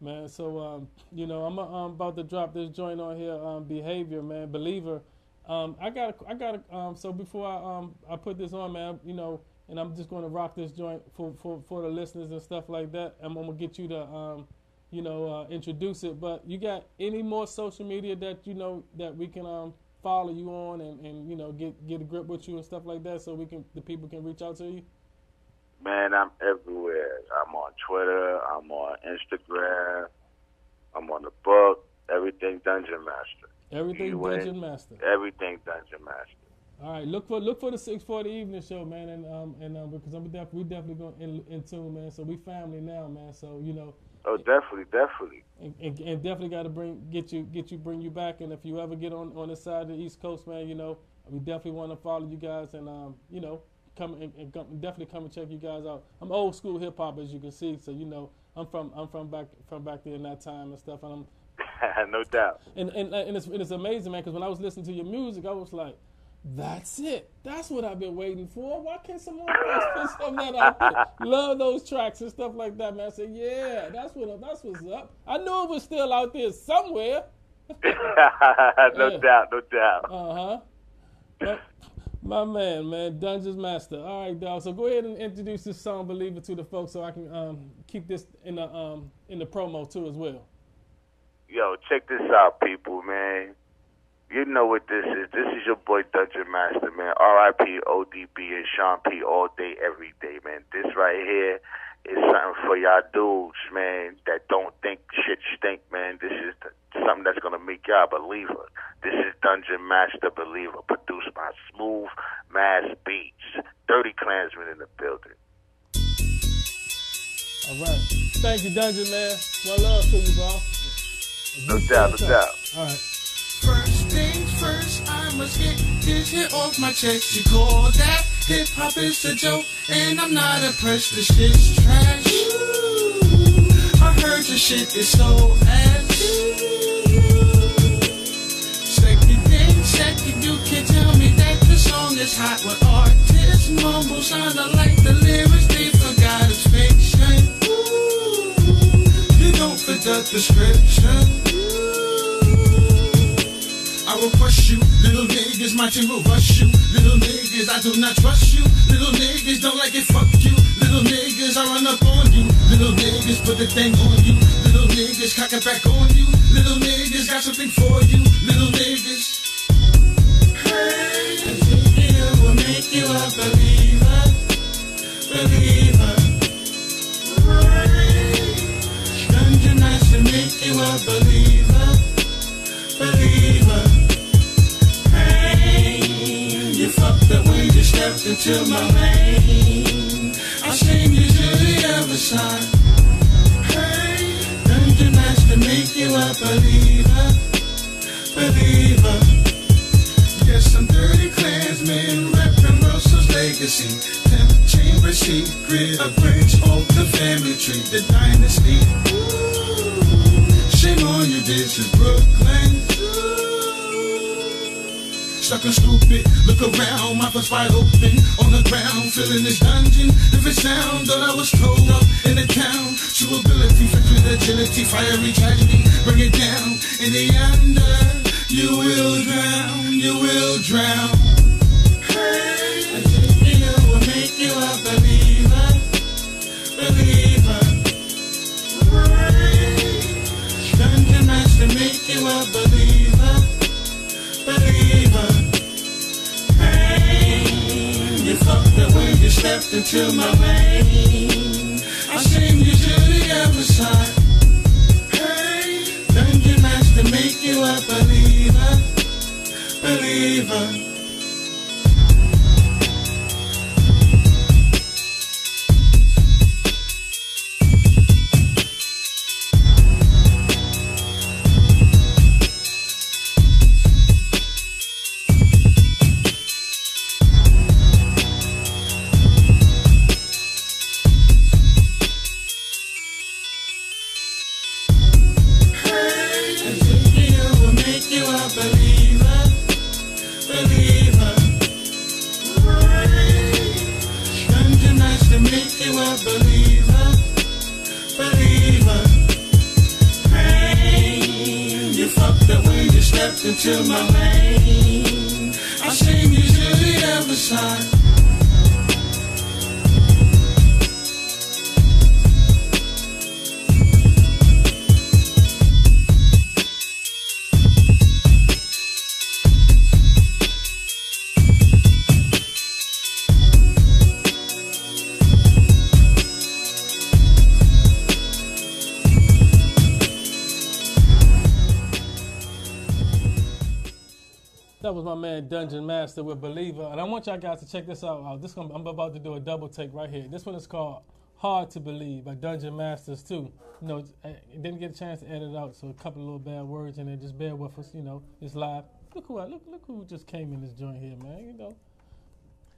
Speaker 3: man. So um, you know, I'm, I'm about to drop this joint on here, um, behavior, man, believer. Um, I got, I got, um, so before I um I put this on, man, you know, and I'm just going to rock this joint for for for the listeners and stuff like that. I'm gonna get you to um. You know, uh, introduce it, but you got any more social media that you know that we can um follow you on and, and you know get get a grip with you and stuff like that, so we can the people can reach out to you.
Speaker 8: man, I'm everywhere. I'm on Twitter, I'm on Instagram, I'm on the book, everything Dungeon Masta.
Speaker 3: Everything. Dungeon Masta.
Speaker 8: Everything Dungeon Masta.
Speaker 3: All right, look for look for the six forty evening show, man, and um and um because I'm def- we definitely going in, in tune, man. So we family now, man. So you know,
Speaker 8: Oh, definitely, definitely.
Speaker 3: and, and, and definitely got to bring get you get you bring you back. And if you ever get on on this side of the East Coast, man, you know we definitely want to follow you guys and um you know come and, and come, definitely come and check you guys out. I'm old school hip hop as you can see, so you know I'm from I'm from back from back there in that time and stuff, and I'm
Speaker 8: no doubt.
Speaker 3: and and, and it's and it's amazing, man. Because when I was listening to your music, I was like, "That's it. That's what I've been waiting for. Why can't someone else put some of that out there? Love those tracks and stuff like that, man." I said, "Yeah, that's what that's what's up." I knew it was still out there somewhere.
Speaker 8: no
Speaker 3: Yeah.
Speaker 8: doubt, no doubt.
Speaker 3: Uh huh. My man, man, Dungeons Master. All right, dog. So go ahead and introduce this song "Believer" to the folks, so I can um, keep this in the um, in the promo too as well.
Speaker 8: Yo, check this out, people, man. You know what this is. This is your boy Dungeon Masta, man. R.I.P. ODB and Sean P. all day, every day, man. This right here is something for y'all dudes, man, that don't think shit stink, man. This is the, something that's gonna make y'all a believer. This is Dungeon Masta Believer, produced by Smooth Mass Beats. Dirty Klansman in the building.
Speaker 3: All right. Thank you, Dungeon Man. One love to you, bro.
Speaker 8: No doubt, no doubt.
Speaker 3: All right.
Speaker 2: First things first, I must get this hit off my chest. You call that hip hop is a joke, and I'm not impressed. This shit's trash. I heard the shit is so ass. Second thing, second, you can tell me that the song is hot when artists mumble, sounding like the lyrics they forgot it's fiction. You don't fit the description. Will crush you, little niggas, will rush you. Little niggas, I do not trust you. Little niggas don't like it, fuck you. Little niggas, I run up on you. Little niggas, put the thing on you. Little niggas, cock it back on you. Little niggas, got something for you. Little niggas. Will make you a believer. Believer. Hey, Dungeon Masta make you a. Believer. Stepped into my lane. I send you to the other side. Hey, Dungeon Masta make you a believer. Believer. Yes, I'm dirty clansman, reppin' Russell's legacy. Ten chamber secret, a branch of the family tree, the dynasty. Ooh, shame on you, this is Brooklyn. Ooh, sucker stupid. Look around, my is wide open. On the ground, feeling this dungeon. It sound, thought I was told up in the town. True ability, with agility, fiery tragedy. Bring it down in the under. You will drown, you will drown. Hey, will make you a believer, believer. Dungeon Masta make you a believer, stepped into my lane. I send you to the other side. Hey, Dungeon Masta make you a believer, believer.
Speaker 3: Man Dungeon Masta with Believer, and I want y'all guys to check this out. Uh, this one, I'm about to do a double take right here. This one is called "Hard to Believe" by Dungeon Mastas too. You know, I didn't get a chance to edit it out, so a couple of little bad words in there. Just bear with us. You know, it's live. Look who I, look look who just came in this joint here, man. You know.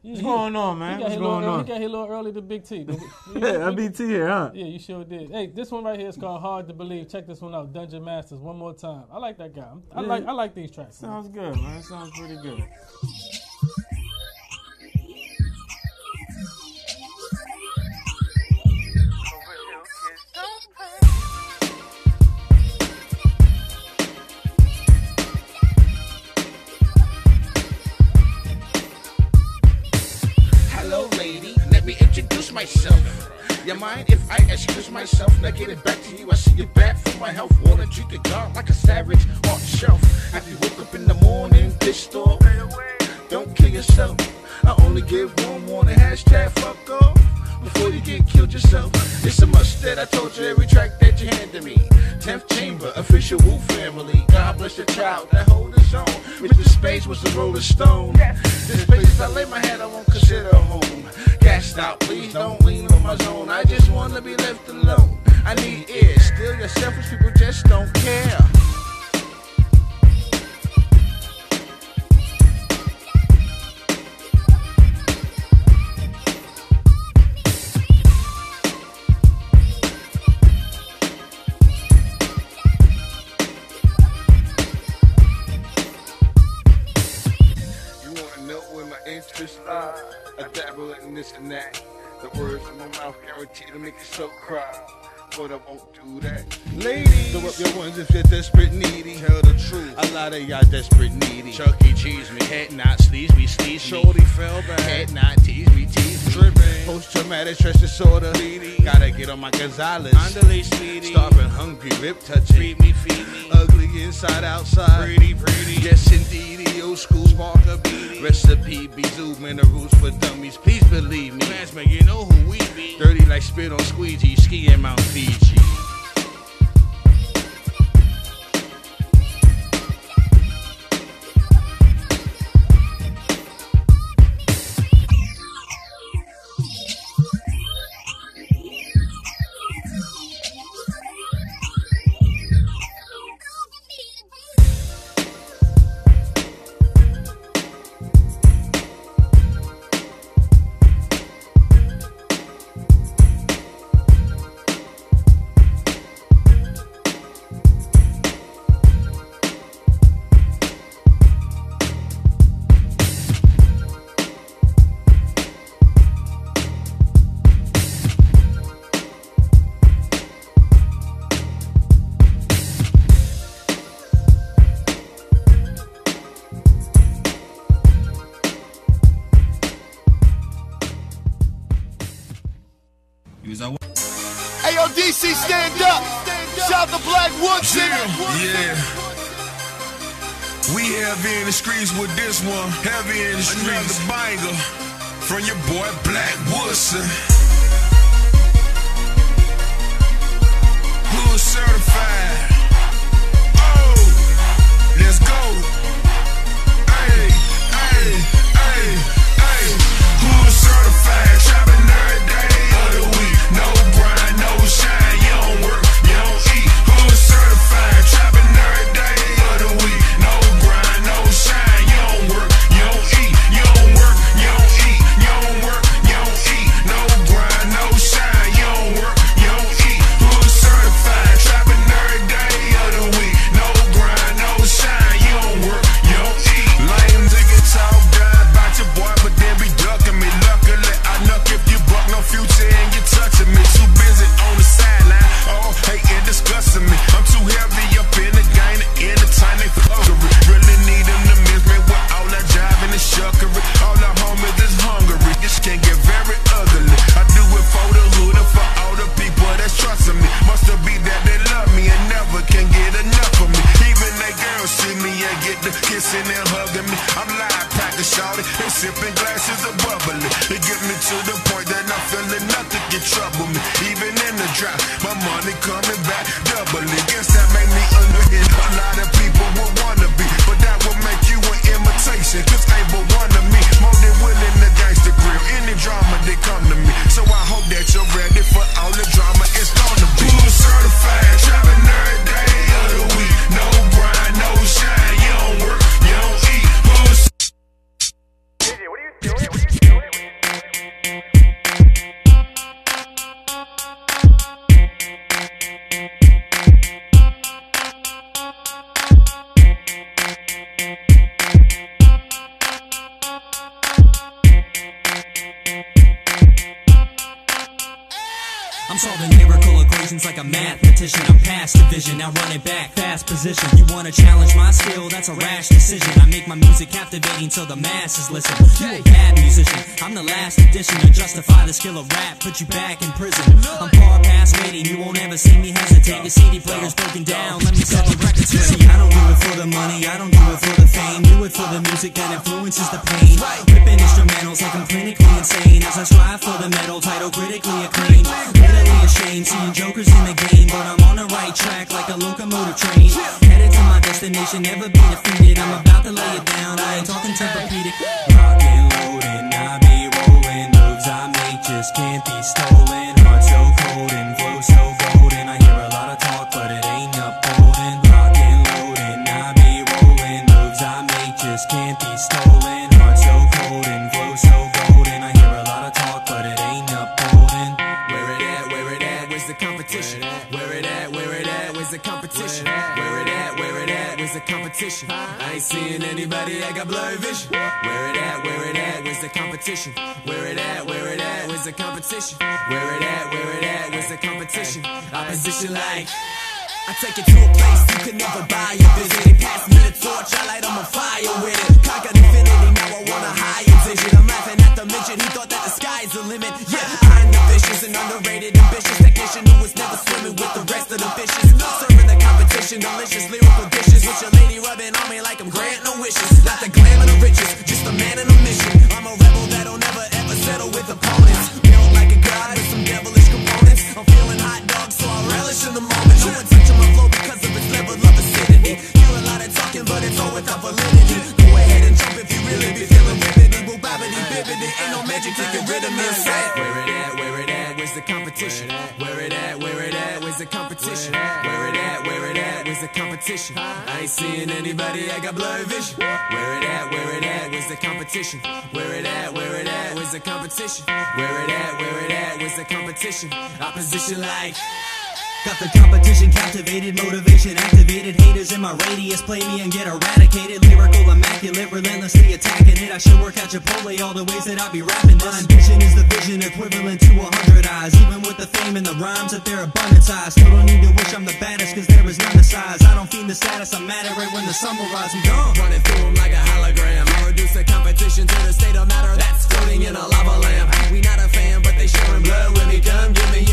Speaker 9: What's
Speaker 3: he-
Speaker 9: going on, man? What's going
Speaker 3: early,
Speaker 9: on?
Speaker 3: he got here a little early to Big T.
Speaker 9: Yeah, I beat T here, huh?
Speaker 3: Yeah, you sure did. Hey, this one right here is called "Hard to Believe." Check this one out, Dungeon Mastas. One more time. I like that guy. I
Speaker 9: Yeah.
Speaker 3: like I like these tracks. man.
Speaker 9: Sounds good, man. Sounds pretty good.
Speaker 10: Myself. You mind if I excuse myself? Now get it back to you. I see you bad for my health. Wanna treat the God like a savage on the shelf. Have you woke up in the morning, off? Don't kill yourself. I only give one warning. Hashtag fuck off. Before you get killed yourself. It's a must that I told you every track that you handed me. 10th chamber, official Wu family. God bless your child that hold his own. Mr. Space was the Rolling Stone. This place if I lay my head, I won't consider home. Gassed out, please don't lean on my zone. I just wanna be left alone. I need ears. Still, your selfish people just don't care. I dabble in this and that. The words in my mouth guarantee to make you so cry. But I won't do that. Ladies, throw up your ones if you're desperate needy. Tell the truth. A lot of y'all desperate needy. Chuck E. Cheese me. Head not sleaze me, sleaze me. Shorty fell back. Head not tease me, tease me. Tripping. Post traumatic stress disorder. Gotta get on my Gonzalez. Starving, hungry, lip touching. Feed me, feed me. Ugly inside, outside. Pretty, pretty. Yes, indeed. The old school spark a beat. Recipe be zoo minerals for dummies. Please believe me. Man, you know who we be. Dirty like spit on squeegee. Skiing Mount Fiji.
Speaker 11: DC, stand up. Shout the Black Woods.
Speaker 12: Yeah. We heavy in the streets with this one. Heavy in the streets. Another banger from your boy Black Woodson. Hood certified. Oh, let's go. Hey, hey, hey, hey. Hood certified. Trapping every day grind,
Speaker 13: till the masses listen. You a bad musician, I'm the last addition to justify the skill of rap. Put you back in prison. I'm far past waiting, you won't ever see me hesitate. Your CD player's broken down, let me set the record straight. I don't do it for the money, I don't do it for the fame. Do it for the music that influences the pain. Ripping instrumentals like I'm clinically insane as I strive for the metal title critically acclaimed. Literally ashamed, seeing jokers in the game, but I'm on the right track like a locomotive train. Headed to my destination, never be defeated. Where it at? Where it at? Where's the competition? I ain't seeing anybody that got blurry vision. Where it at? Where it at? Where's the competition? Where it at? Where it at? Where's the competition? Where it at? Where it at? Where's the competition? Opposition like. I take it to a place you could never buy a visit. They pass me the torch, I light on my fire with it. Conquered infinity, now I want a higher vision. I'm laughing at the midget, he thought that the sky's the limit. Yeah, I'm the vicious and underrated, ambitious technician who was never swimming with the rest of the fishes. Serving the competition, delicious lyrical dishes. With your lady rubbing on me like I'm granting no wishes. Not the glam and the riches, just a man in a mission. I'm a rebel that'll never ever settle with opponents. Built like a god with some devilish components. I'm feeling hot dog, so I relish in the moment. No one touching my flow because of its level of acidity. Hear a lot of talking, but it's all without validity. Go ahead and jump if you really be feeling ribbity. Boo babbity bibbity. Ain't no magic to get rid of me. Where it at? Where it at? Where's the competition? Where it at? Where it at? Where's the competition? Where it at? Where it at? Where's the competition? I ain't seeing anybody. I got blurry vision. Where it at? Where it at? Where's the competition? Where it at? Where it at? Where's the competition? Where it at? Where it at? Where's the competition? Opposition like. Got the competition captivated, motivation activated. Haters in my radius play me and get eradicated. Lyrical, immaculate, relentlessly attacking it. I should work at Chipotle all the ways that I be rapping this. My ambition is the vision equivalent to a hundred eyes. Even with the fame and the rhymes that they're abundant size. Still don't need to wish I'm the baddest, cause there is none the size. I don't fiend the status, I'm mad at right when the sun will rise. I'm gone. Running through 'em like a hologram. I reduce the competition to the state of matter that's floating in a lava lamp. We not a fan, but they showing blood when they come. Give me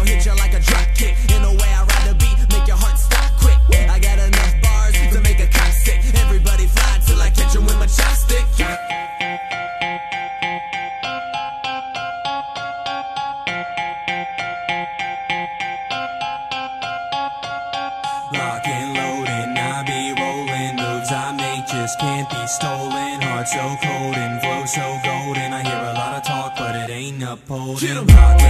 Speaker 13: I'll hit you like a drop kick. In a way, I'd rather be, make your heart stop quick. I got enough bars to make a cop sick. Everybody fly till I catch him with my chopstick. Lock and load and I be rolling moves I make just can't be stolen. Heart so cold and flow so golden. I hear a lot of talk, but it ain't upholding.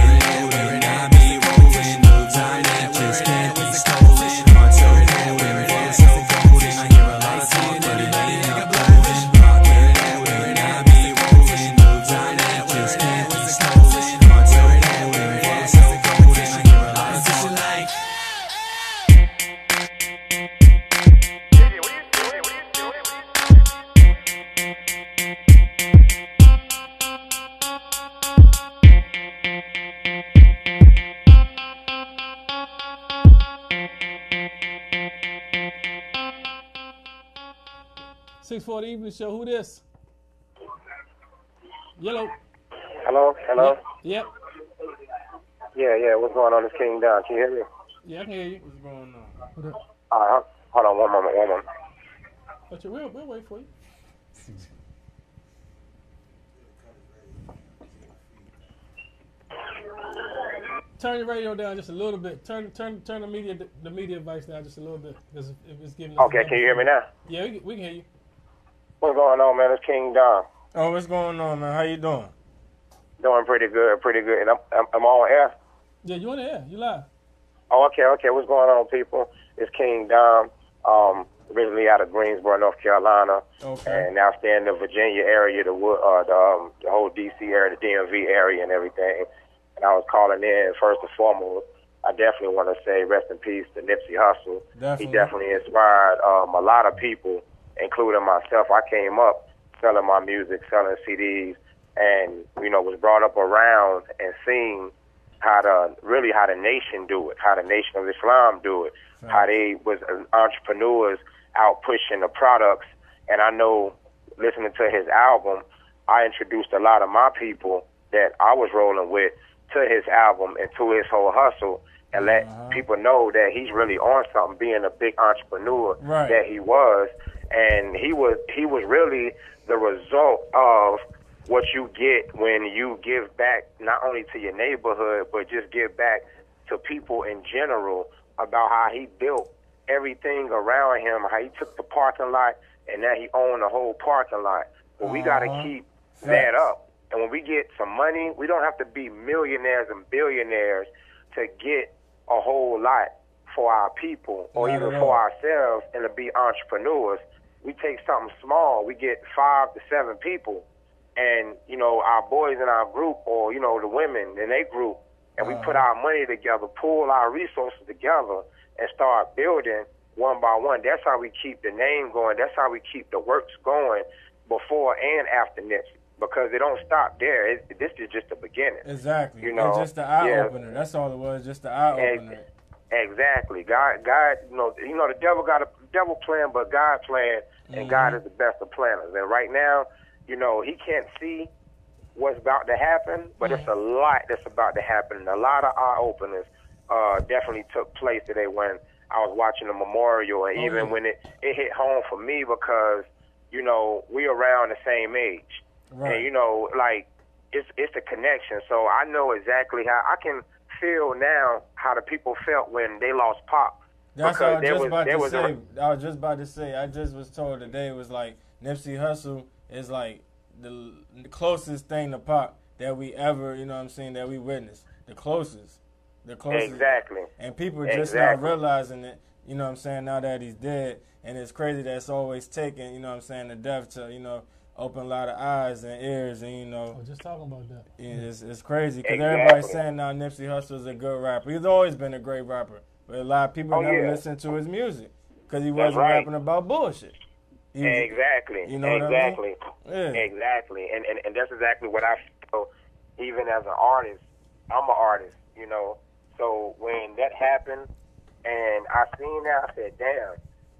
Speaker 3: Six forty evening show. Who this? Yellow.
Speaker 14: Hello, hello.
Speaker 3: Yep.
Speaker 14: Yeah, yeah. What's going on? It's King Dom. Can you hear me?
Speaker 3: Yeah, I can hear you. What's going on?
Speaker 14: All right, hold on one moment, one moment.
Speaker 3: But you, we'll, we'll wait for you. Turn your radio down just a little bit. Turn turn turn the media the media device down just a little bit because if it's giving. us-
Speaker 14: Okay, can you hear me now?
Speaker 3: Yeah, we, can- we can hear you.
Speaker 14: What's going on, man? It's King Dom.
Speaker 9: Oh, what's going on, man? How you doing?
Speaker 14: Doing pretty good, pretty good. And I'm, I'm, I'm on air.
Speaker 3: Yeah, you on the air? You live?
Speaker 14: Oh, okay, okay. What's going on, people? It's King Dom. Um, originally out of Greensboro, North Carolina,
Speaker 9: Okay.
Speaker 14: and now stay in the Virginia area, the Wood- uh, the, um, the whole DC area, the DMV area, and everything. And I was calling in first and foremost. I definitely want to say rest in peace to Nipsey Hussle.
Speaker 9: Definitely.
Speaker 14: He definitely inspired um, a lot of people, including myself. I came up selling my music, selling CDs, and you know was brought up around and seeing how the really how the nation do it, how the Nation of Islam do it, how they was uh, entrepreneurs out pushing the products. And I know listening to his album, I introduced a lot of my people that I was rolling with to his album and to his whole hustle and let people know that he's really on something being a big entrepreneur
Speaker 9: Right.
Speaker 14: that he was and he was he was really the result of what you get when you give back not only to your neighborhood but just give back to people in general about how he built everything around him, how he took the parking lot and now he owned the whole parking lot. But we got to
Speaker 9: Uh-huh.
Speaker 14: keep that up. And when we get some money, we don't have to be millionaires and billionaires to get a whole lot for our people or even for ourselves and to be entrepreneurs. We take something small, we get five to seven people, and you know our boys in our group or you know the women in their group, and we put uh-huh. our money together, pool our resources together, and start building one by one. That's how we keep the name going. That's how we keep the works going before and after Nipsey. Because it don't stop there. It, this is just the beginning.
Speaker 9: Exactly.
Speaker 14: You know,
Speaker 9: it's just the eye
Speaker 14: yeah.
Speaker 9: opener. That's all it was. Just the eye opener.
Speaker 14: Exactly. God, God, you know, you know, the devil got a devil plan, but God plan, and God is the best of planners. And right now, you know, he can't see what's about to happen, but it's a lot that's about to happen. And a lot of eye openers uh, definitely took place today when I was watching the memorial, and
Speaker 9: Oh,
Speaker 14: even when it it hit home for me because you know we around the same age,
Speaker 9: Right.
Speaker 14: and you know, like it's it's the connection. So I know exactly how I can feel now how the people felt when they lost Pop.
Speaker 9: That's what I was just about to
Speaker 14: was
Speaker 9: say.
Speaker 14: a,
Speaker 9: I was just about to say. I just was told today it was like Nipsey Hussle is like the, the closest thing to pop that we ever, you know what I'm saying, that we witnessed. The closest. The closest.
Speaker 14: Exactly.
Speaker 9: And people just not realizing it, you know what I'm saying, now that he's dead. And it's crazy that it's always taken, you know what I'm saying, the death to, you know, open a lot of eyes and ears and, you know.
Speaker 3: Oh, just talking about that.
Speaker 9: Yeah, it's, it's crazy because
Speaker 14: Exactly.
Speaker 9: everybody's saying now Nipsey Hussle is a good rapper. He's always been a great rapper, but a lot of people
Speaker 14: Oh,
Speaker 9: never
Speaker 14: yeah.
Speaker 9: listen to his music because he wasn't
Speaker 14: right.
Speaker 9: rapping about bullshit. He
Speaker 14: Exactly.
Speaker 9: You know what I mean?
Speaker 14: exactly.
Speaker 9: Yeah.
Speaker 14: Exactly. And, and and that's exactly what I feel. Even as an artist, I'm an artist. You know. So when that happened, and I seen that, I said, "Damn,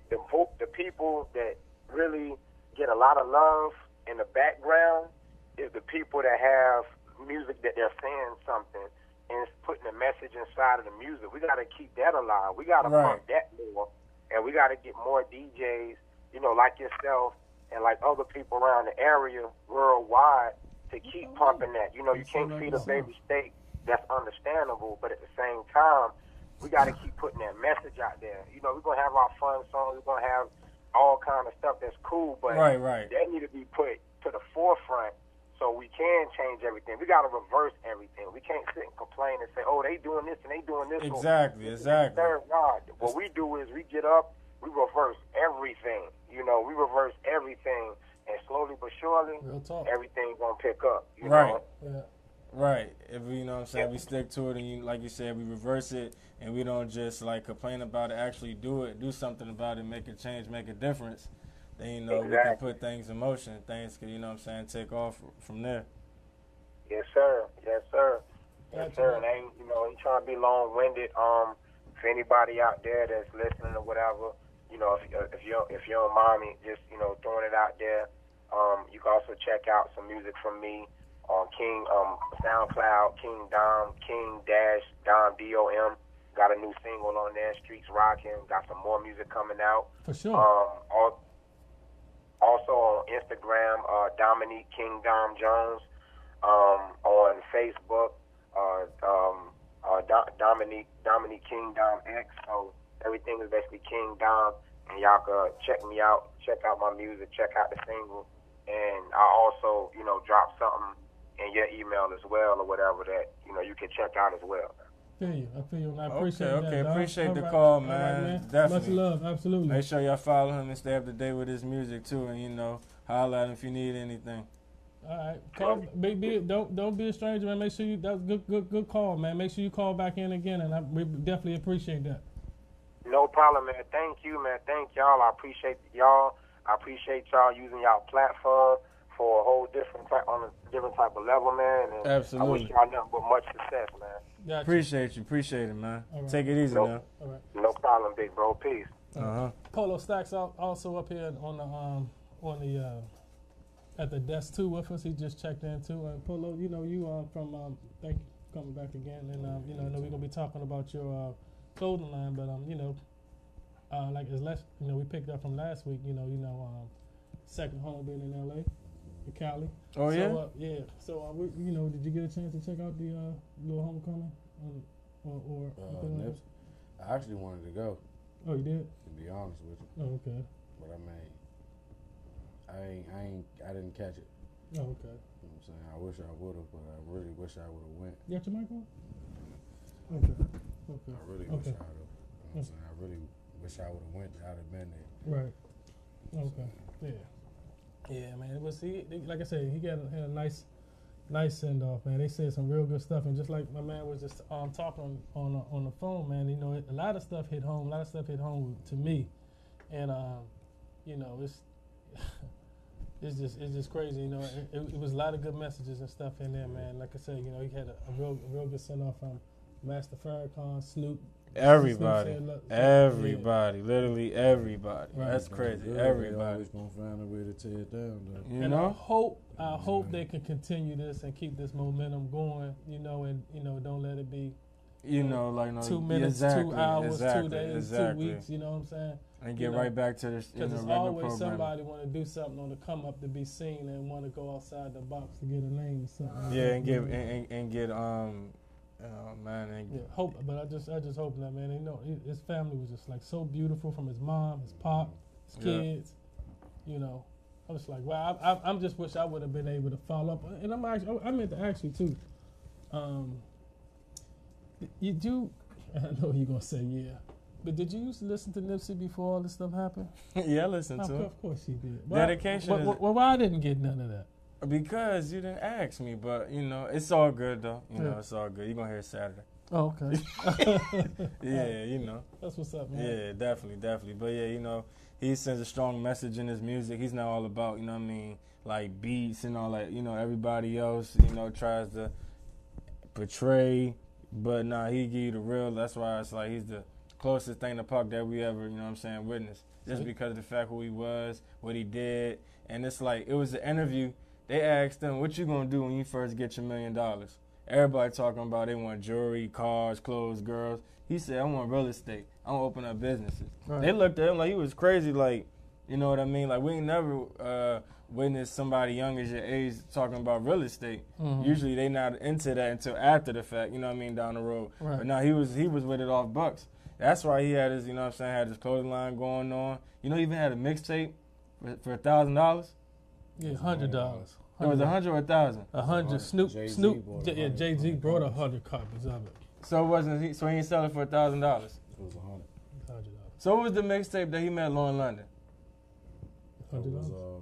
Speaker 14: the po- the people that really get a lot of love in the background is the people that have music that they're saying something and it's putting a message inside of the music. We got to keep that alive. We got to
Speaker 9: Right.
Speaker 14: pump that more, and we got to get more DJs, you know, like yourself and like other people around the area worldwide to keep pumping that. You know, you can't feed a baby steak. That's understandable, but at the same time, we got to keep putting that message out there. You know, we're gonna have our fun songs. We're gonna have all kind of stuff that's cool, but
Speaker 9: Right, right.
Speaker 14: that need to be put to the forefront so we can change everything. We got to reverse everything. We can't sit and complain and say, "Oh, they doing this and they doing this."
Speaker 9: Exactly,
Speaker 14: this,
Speaker 9: exactly.
Speaker 14: Third God. What we do is we get up, we reverse everything. You know, we reverse everything, and slowly but surely, everything gonna pick up. You
Speaker 9: Right.
Speaker 14: Know?
Speaker 9: Right. If we, you know what I'm saying, we stick to it and you, like you said, we reverse it and we don't just like complain about it, actually do it, do something about it, make a change, make a difference, then, you know, we can put things in motion. Things can, you know what I'm saying, take off from there.
Speaker 14: Yes, sir. Yes, sir. Yes, sir. And ain't, you know, ain't trying to be long winded. Um, for anybody out there that's listening or whatever, you know, if if you if you don't mind me, just you know, throwing it out there. Um, you can also check out some music from me on King um SoundCloud, King Dom, King Dash Dom D O M. Got a new single on there, Streets Rocking. Got some more music coming out.
Speaker 3: For sure.
Speaker 14: Um, al- also on Instagram, uh, Dominique King Dom Jones. Um, on Facebook, uh, um, uh, Do- Dominique Dominique King Dom X. So everything is basically King Dom, and y'all can check me out, check out my music, check out the single, and I also, you know, drop something in your email as well or whatever that you know you can check out as well.
Speaker 3: Feel you. I feel you. I
Speaker 9: Okay,
Speaker 3: appreciate
Speaker 9: okay,
Speaker 3: that. dog.
Speaker 9: appreciate
Speaker 3: All
Speaker 9: the
Speaker 3: right.
Speaker 9: call,
Speaker 3: All right,
Speaker 9: man.
Speaker 3: Much love, absolutely.
Speaker 9: Make sure y'all follow him and stay up to date with his music too, and you know, holler at him if you need anything.
Speaker 3: All right, call. Be, be, don't don't be a stranger, man. Make sure you that was good good good call, man. Make sure you call back in again, and I we definitely appreciate that.
Speaker 14: No problem, man. Thank you, man. Thank y'all. I appreciate y'all. I appreciate y'all using y'all platform for a whole different type on a different type of level, man. And I wish y'all nothing but much success, man.
Speaker 9: Appreciate you, appreciate it, man.
Speaker 3: All right.
Speaker 9: Take it easy
Speaker 14: No,
Speaker 9: now.
Speaker 14: no problem, big bro. Peace.
Speaker 9: Uh huh.
Speaker 3: Polo Stacks al- also up here on the um on the uh, at the desk too with us. He just checked in too. And Polo, you know you uh, from um thank you for coming back again. And um, you know I know we're gonna be talking about your uh, clothing line, but um you know uh, like as less you know we picked up from last week. You know you know um second home being in L.A. in Cali.
Speaker 9: Oh,
Speaker 3: so,
Speaker 9: yeah?
Speaker 3: Uh, yeah. So uh, we, you know did you get a chance to check out the uh, little homecoming? Um, or, or
Speaker 15: Uh, Nips, I actually wanted to go.
Speaker 3: Oh, you did?
Speaker 15: To be honest with you.
Speaker 3: Oh, okay.
Speaker 15: But I mean, I ain't, I ain't, I didn't catch it.
Speaker 3: Oh, okay.
Speaker 15: You know what I'm saying? I wish I would have, but I really wish I would have went.
Speaker 3: You got your mic on? Okay. Okay.
Speaker 15: I really
Speaker 3: okay.
Speaker 15: wish I would have. You know what I'm saying? I really wish I would have went. I'd have been there.
Speaker 3: Right. Okay. Yeah. Yeah, man. It was he, like I said, he got a, had a nice, nice send off, man. They said some real good stuff, and just like my man was just um talking on the, on the phone, man. You know, a lot of stuff hit home. A lot of stuff hit home to me, and um, you know, it's. It's just it's just crazy, you know. It, it, it was a lot of good messages and stuff in there, man. Like I said, you know, he had a, a real a real good send off from Master Farrakhan, Snoop,
Speaker 9: Everybody,
Speaker 3: Snoop yeah.
Speaker 9: everybody, literally everybody.
Speaker 3: Right.
Speaker 9: That's crazy.
Speaker 15: Good,
Speaker 9: Everybody.
Speaker 15: Always gonna find a way to tear it down. Though.
Speaker 9: You
Speaker 3: and I hope I hope they can continue this and keep this momentum going. You know, and you know, don't let it be.
Speaker 9: You know, like, no,
Speaker 3: two minutes,
Speaker 9: exactly,
Speaker 3: two hours,
Speaker 9: exactly,
Speaker 3: two days,
Speaker 9: exactly.
Speaker 3: two weeks. You know what I'm saying?
Speaker 9: And
Speaker 3: You
Speaker 9: get
Speaker 3: know,
Speaker 9: right back to this,
Speaker 3: Because it's always
Speaker 9: programming.
Speaker 3: somebody want to do something on the come up to be seen and want to go outside the box to get a name or something.
Speaker 9: Yeah, and
Speaker 3: you
Speaker 9: get and, and, and get um, oh man,
Speaker 3: Yeah, hope, but I just, I just hope that man, you know, his family was just like so beautiful from his mom, his pop, his
Speaker 9: Yeah.
Speaker 3: kids. You know, I was like, wow, I, I, I'm just wish I would have been able to follow up. And I'm actually, I meant to ask you too. Um, you do, I know you're gonna say yeah, but did you used to listen to Nipsey before all this stuff happened?
Speaker 9: yeah, I listened
Speaker 3: Of
Speaker 9: to it.
Speaker 3: Of course you did. Why-
Speaker 9: Dedication
Speaker 3: why, why, why I didn't get none of that?
Speaker 9: Because you didn't ask me, but you know, it's all good though. You know, it's all good. You're gonna hear it Saturday.
Speaker 3: Oh, okay.
Speaker 9: yeah, you know.
Speaker 3: That's what's up, man.
Speaker 9: Yeah, definitely, definitely. But yeah, you know, he sends a strong message in his music. He's not all about, you know what I mean, like beats and all that. You know, everybody else, you know, tries to portray, but nah, he give you the real. That's why it's like he's the closest thing to Pac that we ever, you know what I'm saying, witnessed. Just because of the fact who he was, what he did, and it's like it was an interview. They asked him, "What you gonna do when you first get your million dollars?" Everybody talking about they want jewelry, cars, clothes, girls. He said, "I want real estate. I'm gonna open up businesses."
Speaker 3: Right.
Speaker 9: They looked at him like he was crazy. Like, you know what I mean? Like we ain't never uh, witnessed somebody young as your age talking about real estate.
Speaker 3: Mhm.
Speaker 9: Usually they not into that until after the fact. You know what I mean? Down the road.
Speaker 3: Right.
Speaker 9: But now he was he was with it off bucks. That's why he had his, you know what I'm saying, had his clothing line going on. You know, he even had a mixtape for- for a thousand dollars.
Speaker 3: Yeah, hundred dollars.
Speaker 9: It was a hundred or a thousand.
Speaker 3: A hundred. Snoop.
Speaker 9: Jay-Z
Speaker 3: Snoop. J- yeah, Jay Z brought a hundred copies of it.
Speaker 9: So it wasn't he? So he ain't selling for a thousand dollars.
Speaker 15: It was a hundred.
Speaker 3: Hundred dollars.
Speaker 9: So what was the mixtape that he met Lauren London?
Speaker 3: Hundred
Speaker 15: was,
Speaker 3: dollars.
Speaker 15: um,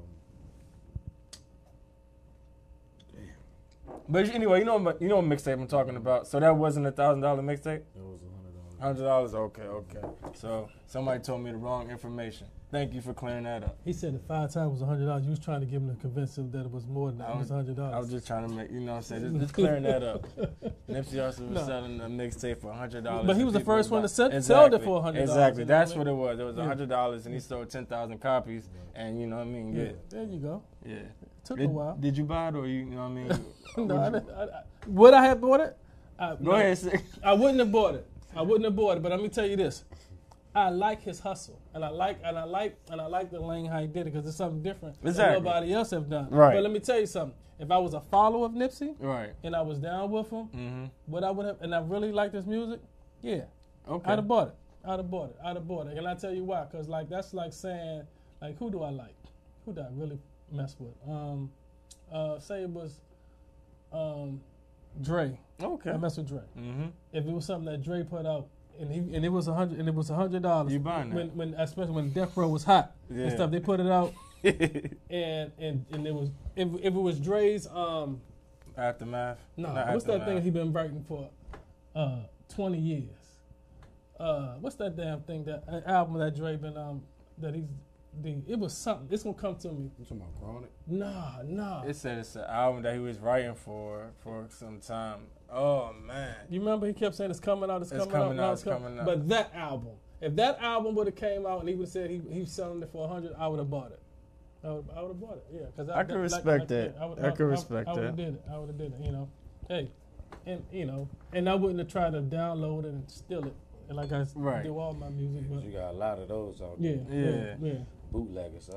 Speaker 9: But anyway, you know what you know what mixtape I'm talking about. So that wasn't a thousand dollar mixtape.
Speaker 15: It was a hundred dollars.
Speaker 9: Hundred dollars. Okay, okay. So somebody told me the wrong information. Thank you for clearing that up.
Speaker 3: He said the five times was hundred dollars. You was trying to give him to convince him that it was more than that.
Speaker 9: I
Speaker 3: It was
Speaker 9: was,
Speaker 3: hundred dollars.
Speaker 9: I was just trying to make you know what I'm saying just, just clearing that up. Nipsey Hussle was
Speaker 3: No.
Speaker 9: selling a mixtape for hundred dollars.
Speaker 3: But he was the first one to sell- sell it for $100,
Speaker 9: Exactly. That's
Speaker 3: what
Speaker 9: it was. It was hundred dollars, and he sold ten thousand copies. And you know what I mean?
Speaker 3: Yeah,
Speaker 9: Yeah.
Speaker 3: there you go.
Speaker 9: Yeah.
Speaker 3: It Took
Speaker 9: did,
Speaker 3: a while.
Speaker 9: Did you buy it or you, you know what I mean?
Speaker 3: no,
Speaker 9: Would
Speaker 3: I didn't, I, I, would I have bought it? I,
Speaker 9: Go ahead, say-
Speaker 3: I wouldn't have bought it. I wouldn't have bought it. But let me tell you this: I like his hustle, and I like, and I like, and I like the lane how he did it because it's something different
Speaker 9: Exactly.
Speaker 3: that nobody else have done.
Speaker 9: Right.
Speaker 3: But let me tell you something: if I was a follower of Nipsey,
Speaker 9: Right.
Speaker 3: and I was down with him,
Speaker 9: Mm-hmm.
Speaker 3: what I would have, and I really liked his music, yeah,
Speaker 9: Okay.
Speaker 3: I'd have bought it. I'd have bought it. I'd have bought it. And I tell you why, because like that's like saying, like who do I like? Who do I really mess with? Um, uh, say it was, um, Dre.
Speaker 9: Okay.
Speaker 3: I mess with Dre.
Speaker 9: Mm-hmm.
Speaker 3: If it was something that Dre put out. And, he, and it was a hundred and it was a hundred dollars.
Speaker 9: You buying that?
Speaker 3: when, when especially when Death Row was hot
Speaker 9: Yeah.
Speaker 3: and stuff. They put it out, and and and it was if, if it was Dre's um
Speaker 9: Aftermath.
Speaker 3: no
Speaker 9: Not
Speaker 3: what's that thing he been writing for uh twenty years. Uh, what's that damn thing that uh, album that Dre been um that he's the it was something. It's gonna come to me.
Speaker 15: You talking about Chronic?
Speaker 3: Nah, nah.
Speaker 9: It said it's an album that he was writing for for some time. Oh man.
Speaker 3: You remember he kept saying it's coming out, it's,
Speaker 9: It's
Speaker 3: coming,
Speaker 9: coming
Speaker 3: out, now
Speaker 9: out, it's coming out.
Speaker 3: But that album, if that album would have came out and he would have said he he was selling it for hundred, I would have bought it. I would, I would have bought it. Yeah, because
Speaker 9: I can respect that. I can respect it.
Speaker 3: I would have did it. I would have did it. You know, hey, and you know, and I wouldn't have tried to download it and steal it. And like I
Speaker 9: Right.
Speaker 3: do all my music, but
Speaker 15: You got a lot of those out there.
Speaker 3: yeah, yeah.
Speaker 15: Bootleggers. That's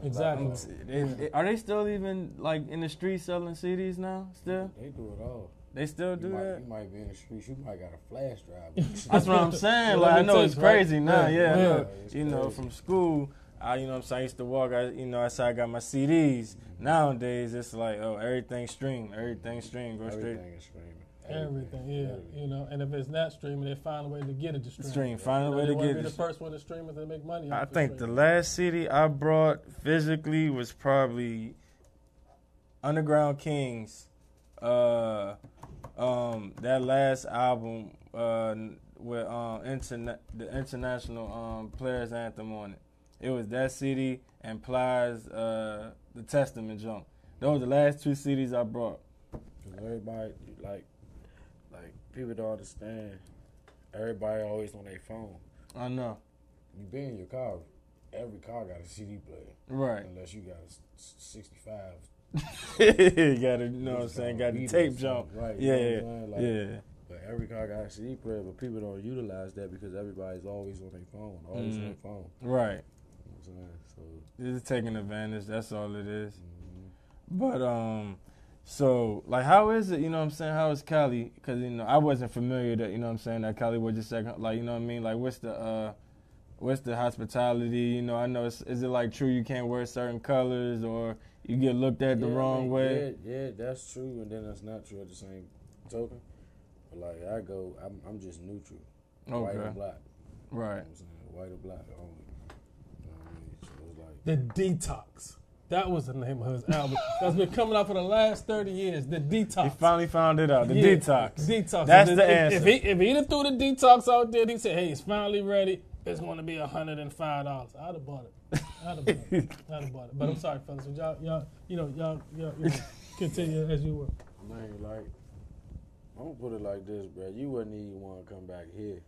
Speaker 3: Exactly.
Speaker 15: What I call
Speaker 9: They- they- are they still even like in the street selling CDs now? Still?
Speaker 15: They do it all.
Speaker 9: They still do
Speaker 15: you might,
Speaker 9: that?
Speaker 15: You might be in the streets. You might got a flash drive.
Speaker 9: That's what I'm saying. Like I know it's crazy now. Yeah, I know. you know, from school, I you know what I'm saying I used to walk. I you know outside I got my CDs. Mm-hmm. Nowadays it's like oh everything stream, everything stream, go straight.
Speaker 15: Everything is streaming.
Speaker 3: Everything, yeah, you know. And if it's not streaming, they find a way to get it to stream.
Speaker 9: Stream, find a
Speaker 3: You know,
Speaker 9: way to
Speaker 3: wanna
Speaker 9: get
Speaker 3: be
Speaker 9: it
Speaker 3: the first one to stream it. They make money.
Speaker 9: I
Speaker 3: off the
Speaker 9: think the last city I brought physically was probably Underground Kingz. Uh, um, that last album uh, with um, interna- the international um, players anthem on it. It was that city and Plies uh, the Testament jump. Those were the last two CDs I brought.
Speaker 15: Cause everybody like, like people don't understand. Everybody always on their phone.
Speaker 9: I know.
Speaker 15: You be in your car. Every car got a CD player.
Speaker 9: Right.
Speaker 15: Unless you got a 65.
Speaker 9: you gotta, you know what I'm saying, got the tape jump.
Speaker 15: Right.
Speaker 9: Yeah,
Speaker 15: you know what I'm saying? Like,
Speaker 9: yeah.
Speaker 15: But every car got a CD player, but people don't utilize that because everybody's always on their phone. Always on
Speaker 9: Mhm.
Speaker 15: their phone.
Speaker 9: Right.
Speaker 15: You know what I'm saying? So
Speaker 9: It's taking advantage. That's all it is.
Speaker 15: Mm-hmm.
Speaker 9: But um, so like, how is it? You know what I'm saying? How is Cali? Because you know, I wasn't familiar that you know what I'm saying that Cali was just second. Like, you know what I mean? Like, what's the uh, what's the hospitality? You know, I know. It's, is it like true you can't wear certain colors or you get looked at the
Speaker 15: Yeah, I
Speaker 9: wrong
Speaker 15: mean,
Speaker 9: way?
Speaker 15: Yeah, yeah, that's true, and then that's not true at the same token. But like I go, I'm, I'm just neutral, white
Speaker 9: Okay.
Speaker 15: and black.
Speaker 9: Right.
Speaker 15: You know what I'm saying? White or black only. You know what I mean? So it's like
Speaker 3: The Detox. That was the name of his album. That's been coming out for the last 30 years. The Detox.
Speaker 9: He finally found it out. The
Speaker 3: Yeah,
Speaker 9: detox.
Speaker 3: Detox.
Speaker 9: That's
Speaker 3: If-
Speaker 9: the
Speaker 3: if,
Speaker 9: answer.
Speaker 3: If he, if he'd have threw the detox out there, he said, hey, it's finally ready. It's going to be $105. I'd have bought it. I'd have bought it. I'd have bought it. But I'm sorry, fellas. But y'all, y'all, you know, y'all, y'all, you know, continue as you were.
Speaker 15: Man, like, I'm gonna put it like this, bro. You wouldn't even want to come back here.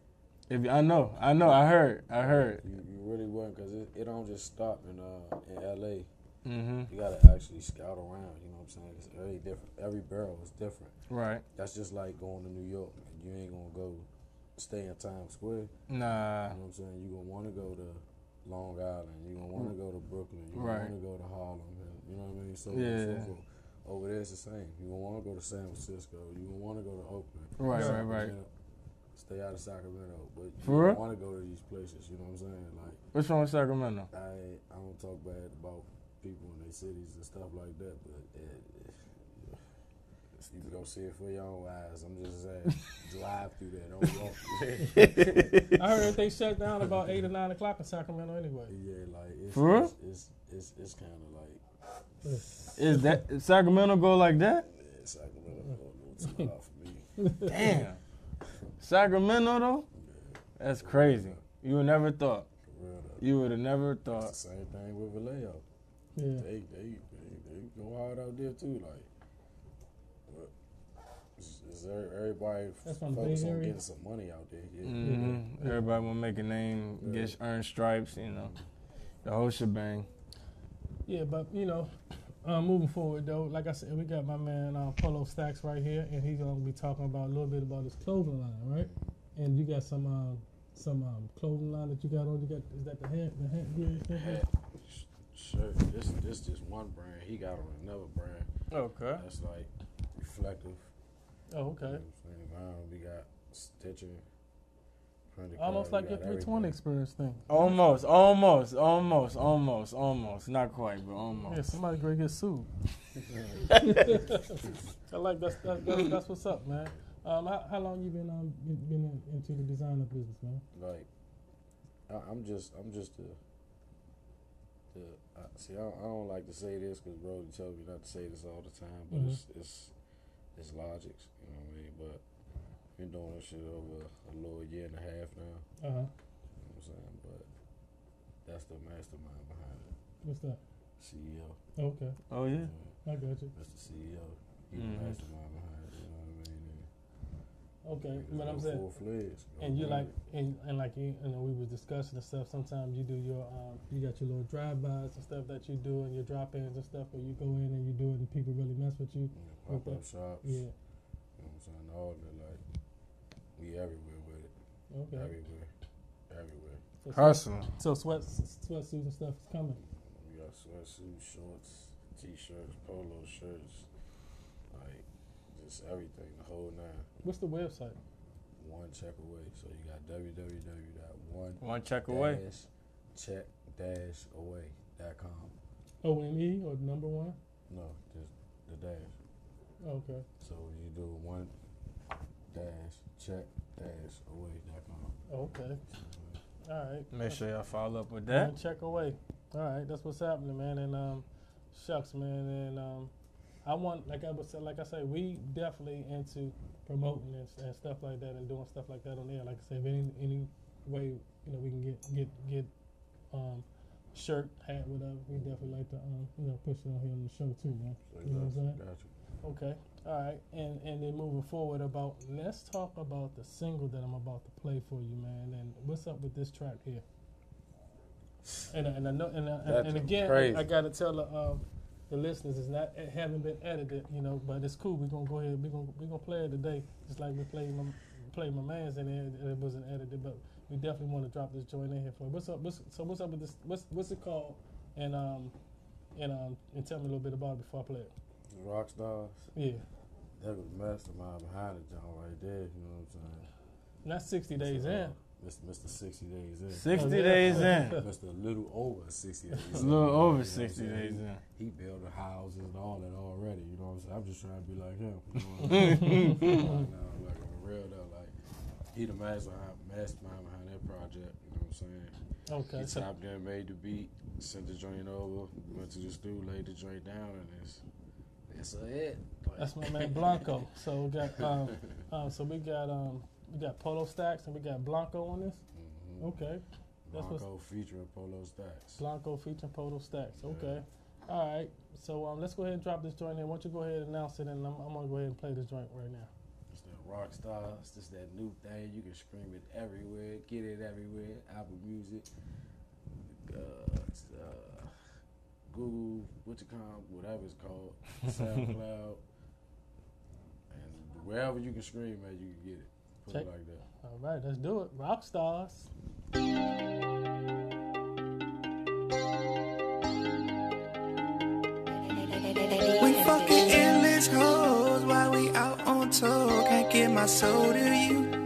Speaker 9: If I know, I know, I heard, I heard.
Speaker 15: You, you really wouldn't, cause it, it don't just stop in uh in L.A.
Speaker 9: Mhm.
Speaker 15: You gotta actually scout around. You know what I'm saying? It's very different. Every barrel is different.
Speaker 9: Right.
Speaker 15: That's just like going to New York. You ain't gonna go stay in Times Square.
Speaker 9: Nah.
Speaker 15: You know what I'm saying? You gonna want to go to Long Island. You gonna want to go to Brooklyn. You
Speaker 9: Right.
Speaker 15: gonna want to go to Harlem. You know what I mean? So,
Speaker 9: Yeah.
Speaker 15: so forth. Over there, it's the same. You gonna want to go to San Francisco. You gonna want to go to Oakland.
Speaker 9: Right,
Speaker 15: So,
Speaker 9: right, right.
Speaker 15: you know, stay out of Sacramento. But you want to go to these places. You know what I'm saying? Like
Speaker 9: What's wrong with Sacramento?
Speaker 15: I I don't talk bad about people in their cities and stuff like that, but it, it, you can go see it for your own eyes. I'm just saying, drive through there. Don't walk.
Speaker 3: I heard they shut down about eight or nine o'clock in Sacramento anyway.
Speaker 15: Yeah, like it's
Speaker 9: For real?
Speaker 15: it's, it's it's it's kind of like
Speaker 9: Is that is Sacramento go like that?
Speaker 15: yeah, Sacramento go a little too hard for me.
Speaker 9: Damn. Sacramento though? That's crazy. You would never thought.
Speaker 15: For real though.
Speaker 9: You would have never
Speaker 15: It's
Speaker 9: thought.
Speaker 15: the same thing with Vallejo.
Speaker 3: Yeah.
Speaker 15: They, they they they go hard out there too. Like, but it's, it's every- everybody
Speaker 3: That's from the
Speaker 15: focus on getting some money out there. Yeah.
Speaker 9: hmm Everybody want to make a name, get earn stripes, you know, the whole shebang.
Speaker 3: Yeah, but you know, uh, moving forward though, like I said, we got my man uh, Polo Stacks right here, and he's gonna be talking about a little bit about his clothing line, right? And you got some um, some um, clothing line that you got on. You got is that the hat? The hat? Yeah,
Speaker 15: Hat, sh- shirt. This this just one brand. He got on another brand.
Speaker 9: Okay.
Speaker 15: That's like reflective.
Speaker 3: Oh, okay.
Speaker 15: You know what I'm we got stitching. printed
Speaker 3: Almost like your 320 experience thing.
Speaker 9: Almost, almost, almost, almost, almost. Not quite, but almost.
Speaker 3: Yeah, somebody great get sued. I like that's that's, that's that's what's up, man. Um, how, how long you been um been, been in, into the designer business, man?
Speaker 15: like I, I'm just I'm just the the uh, see I don't, I don't like to say this because Brody tells me not to say this all the time, but
Speaker 3: Mhm.
Speaker 15: it's it's it's logics, you know what I mean. But been doing this shit over a little year and a half now.
Speaker 3: Uh huh.
Speaker 15: You know what I'm saying? But that's the mastermind behind it,
Speaker 3: What's that?
Speaker 15: CEO.
Speaker 3: Okay,
Speaker 9: Oh yeah.
Speaker 3: I got you.
Speaker 15: That's the CEO. He
Speaker 9: Mhm.
Speaker 15: the mastermind behind it. You know what I mean? And
Speaker 3: Okay,
Speaker 15: niggas
Speaker 3: but I'm saying,
Speaker 15: full fledged. Go
Speaker 3: and you
Speaker 15: bring
Speaker 3: like, and, and like you, you know, we was discussing and stuff. Sometimes you do your, um, you got your little drive-bys and stuff that you do, and your drop-ins and stuff, where you go in and you do it, and people really mess with you.
Speaker 15: Yeah, pop up
Speaker 3: Okay.
Speaker 15: shops.
Speaker 3: Yeah.
Speaker 15: You know what I'm saying? All that like we everywhere with it.
Speaker 3: Okay.
Speaker 15: Everywhere. Everywhere.
Speaker 3: So,
Speaker 9: Hustle.
Speaker 3: So sweat, sweatsuits and stuff is coming.
Speaker 15: We got sweatsuits, shorts, t-shirts, polo shirts, like just everything, the whole nine.
Speaker 3: What's the website?
Speaker 15: One check away. So you got www.one
Speaker 9: One check away.
Speaker 15: check dash away dot com.
Speaker 3: O N E or number one?
Speaker 15: No, just the dash.
Speaker 3: Okay.
Speaker 15: So you do one dash check dash away dot com.
Speaker 3: Okay. All right.
Speaker 9: Make sure y'all follow up with
Speaker 3: Yeah,
Speaker 9: that.
Speaker 3: check away. All right, that's what's happening, man. And um, shucks, man. And um, I want, like I was, like I say, we definitely into promoting and, and stuff like that, and doing stuff like that on there. Like I said, if any any way you know we can get get get um shirt, hat, whatever, we definitely like to um you know push it on here on the show too, man. You know what I'm saying?
Speaker 15: Got you.
Speaker 3: Okay. All right. And and then moving forward about let's talk about the single that I'm about to play for you, man. And what's up with this track here? And and I know and I,
Speaker 9: That's
Speaker 3: and again
Speaker 9: crazy.
Speaker 3: I, gotta tell the um, the listeners is not it haven't been edited, you know, but it's cool. We're gonna go ahead. We're gonna we're gonna play it today, just like we played my played my man's in there. and It wasn't edited, but we definitely want to drop this joint in here for. you. What's up? What's, so what's up with this? What's what's it called? And um and um and tell me a little bit about it before I play it.
Speaker 15: Rock stars.
Speaker 3: Yeah.
Speaker 15: That was mastermind behind it, John, right there. You know what I'm saying?
Speaker 3: Not 60 days
Speaker 15: Mr.
Speaker 3: in.
Speaker 15: Mr. Mr. 60 days in.
Speaker 9: 60 days in.
Speaker 15: Mr. Little over 60 days
Speaker 9: A
Speaker 15: in.
Speaker 9: little over
Speaker 15: what I'm
Speaker 9: 60 days in.
Speaker 15: He built the houses and all that already. You know what I'm saying? I'm just trying to be like him. You know what I'm? Like, no, like real though, like he the mastermind, mastermind behind that project. You know what I'm saying?
Speaker 3: Okay,
Speaker 15: He
Speaker 3: so-
Speaker 15: tapped in, made the beat, sent the joint over, went to the studio, laid the joint down, and it's that's it. hit. Like-
Speaker 3: That's my man Blanco. So we got um, um so we got um we got Polo Stacks and we got Blanco on this. Okay. That's
Speaker 15: Blanco featuring Polo Stacks.
Speaker 3: Blanco featuring Polo Stacks. Okay. All right. So um let's go ahead and drop this joint in. Why don't you go ahead and announce it and I'm, I'm gonna go ahead and play this joint right now.
Speaker 15: It's that rock stars. It's just that new thing. You can scream it everywhere. Get it everywhere. Apple Music, uh, uh, Google, what you call, whatever it's called, SoundCloud, and wherever you can scream at, you can get it. Put
Speaker 3: Check.
Speaker 15: it like that.
Speaker 3: All right, let's do it. Rock stars.
Speaker 16: We fucking endless hoes while we out on tour. Can't get my soul to you.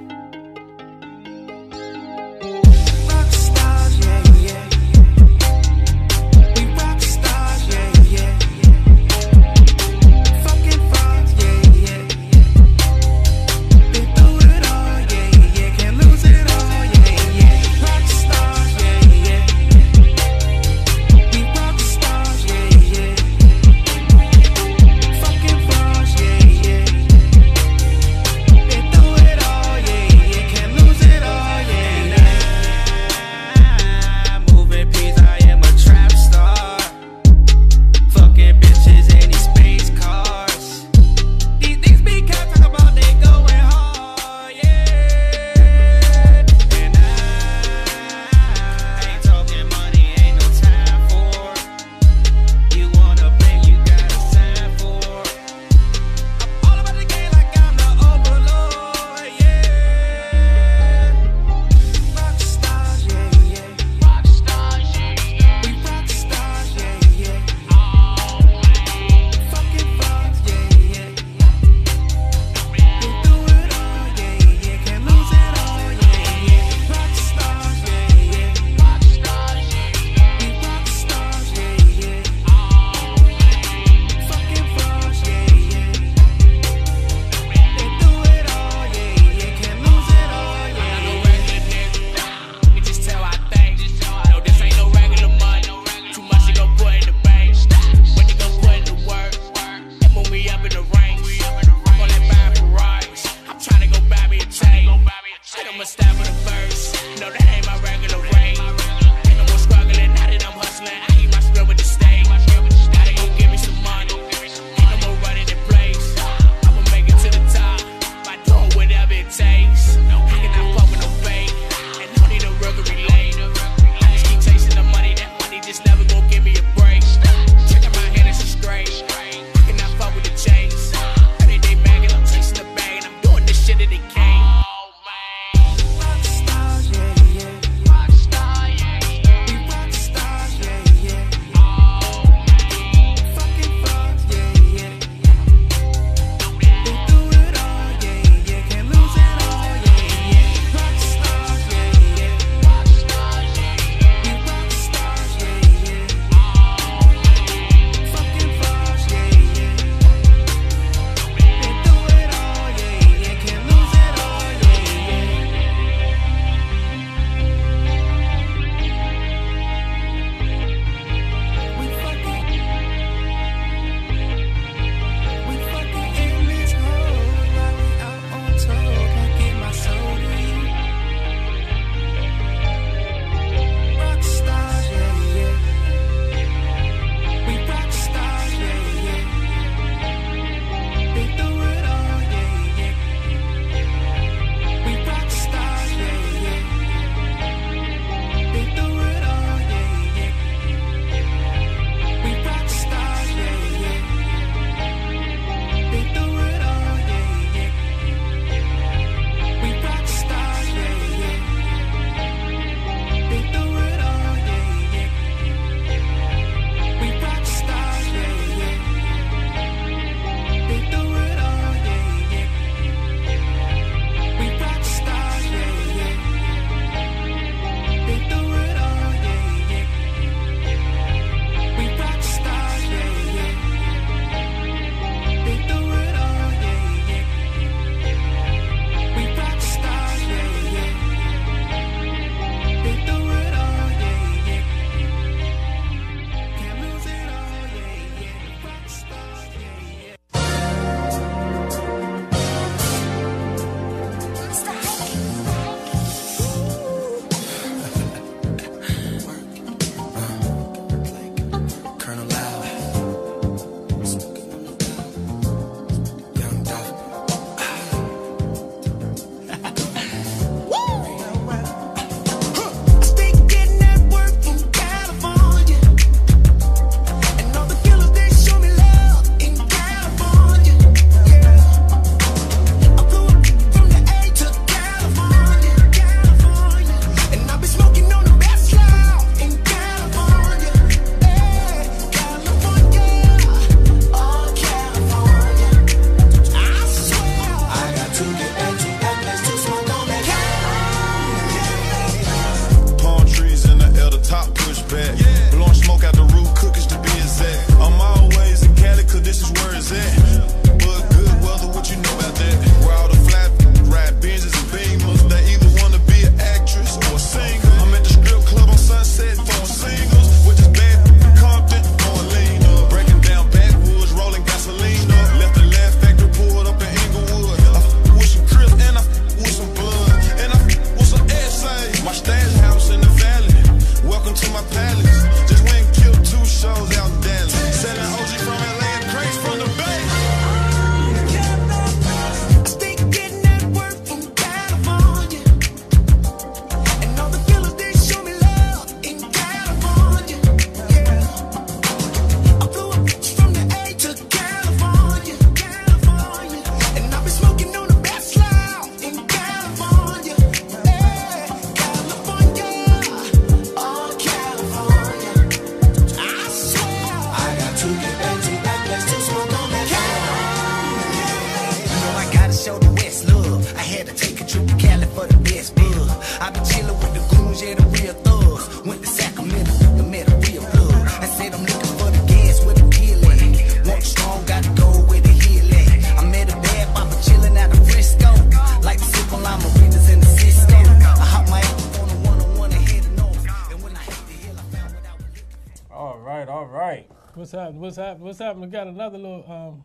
Speaker 3: We got another little um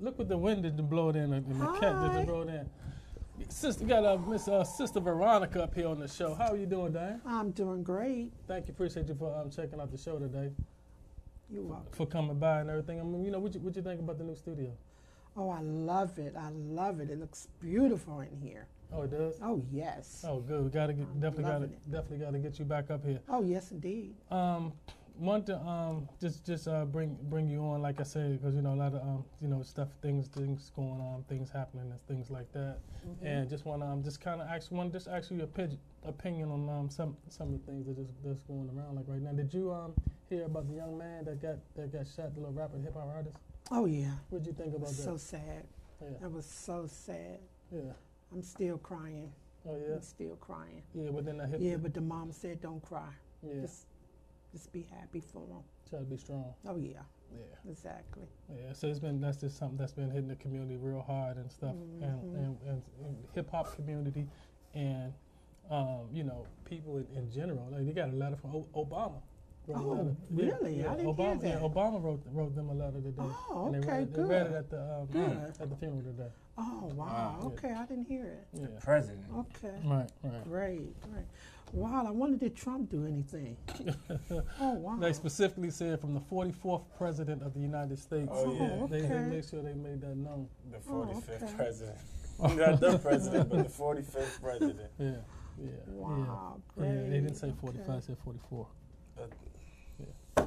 Speaker 3: Look what the wind did blow it in and the cat just blow in. Sister, got uh, Miss uh, Sister Veronica up here on the show. How are you doing, Diane?
Speaker 17: I'm doing great.
Speaker 3: Thank you. Appreciate you for um, checking out the show today.
Speaker 17: You're welcome.
Speaker 3: For coming by and everything. I mean, you know, what you, what you think about the new studio?
Speaker 17: Oh, I love it. I love it. It looks beautiful in here.
Speaker 3: Oh, it does.
Speaker 17: Oh, yes.
Speaker 3: Oh, good. We gotta get definitely gotta definitely gotta get you back up here.
Speaker 17: Oh, yes, indeed.
Speaker 3: Um, want to um just just uh bring bring you on like I said because you know a lot of um you know stuff things things going on things happening and things like that
Speaker 17: Mhm.
Speaker 3: and just want to um just kind of ask want just ask you your opi- opinion on um some some of the things that is that's going around like right now. Did you um hear about the young man that got that got shot, the little rapper hip hop artist?
Speaker 17: Oh, yeah.
Speaker 3: What'd you think about that?
Speaker 17: So sad.
Speaker 3: Yeah.
Speaker 17: That was so sad.
Speaker 3: Yeah.
Speaker 17: I'm still crying.
Speaker 3: Oh yeah.
Speaker 17: I'm still crying.
Speaker 3: Yeah, but then the hip
Speaker 17: Yeah, but the mom said, "Don't cry.
Speaker 3: Yeah.
Speaker 17: Just, just be happy for them.
Speaker 3: Try to be strong.
Speaker 17: Oh yeah.
Speaker 3: Yeah.
Speaker 17: Exactly.
Speaker 3: Yeah, so it's been that's just something that's been hitting the community real hard and stuff, and,
Speaker 17: Mhm.
Speaker 3: and, and, and hip hop community, and um, you know people in, in general. Like they got a letter from o- Obama.
Speaker 17: Oh,
Speaker 3: letter.
Speaker 17: really? I didn't hear
Speaker 3: Obama, Yeah,
Speaker 17: that.
Speaker 3: Obama wrote wrote them a letter today.
Speaker 17: Oh,
Speaker 3: and they
Speaker 17: okay,
Speaker 3: read, it- They read it at the um,
Speaker 17: Good.
Speaker 3: at the funeral today.
Speaker 17: Oh wow.
Speaker 3: Wow.
Speaker 17: Okay, I didn't hear it.
Speaker 3: Yeah.
Speaker 9: president.
Speaker 17: Okay.
Speaker 3: Right, right.
Speaker 17: Great, great. Wow, I wonder did Trump do anything? oh wow.
Speaker 3: They specifically said from the 44th president of the United States.
Speaker 9: Oh, yeah.
Speaker 3: They, they
Speaker 17: okay.
Speaker 3: made sure they made that known.
Speaker 9: The
Speaker 17: Oh,
Speaker 9: 45th
Speaker 17: okay.
Speaker 9: president. Not the president, but the 45th president.
Speaker 3: Yeah, yeah.
Speaker 17: Wow,
Speaker 3: yeah. Yeah, they didn't say 45,
Speaker 17: okay.
Speaker 3: they said 44.
Speaker 9: Uh,
Speaker 3: Yeah.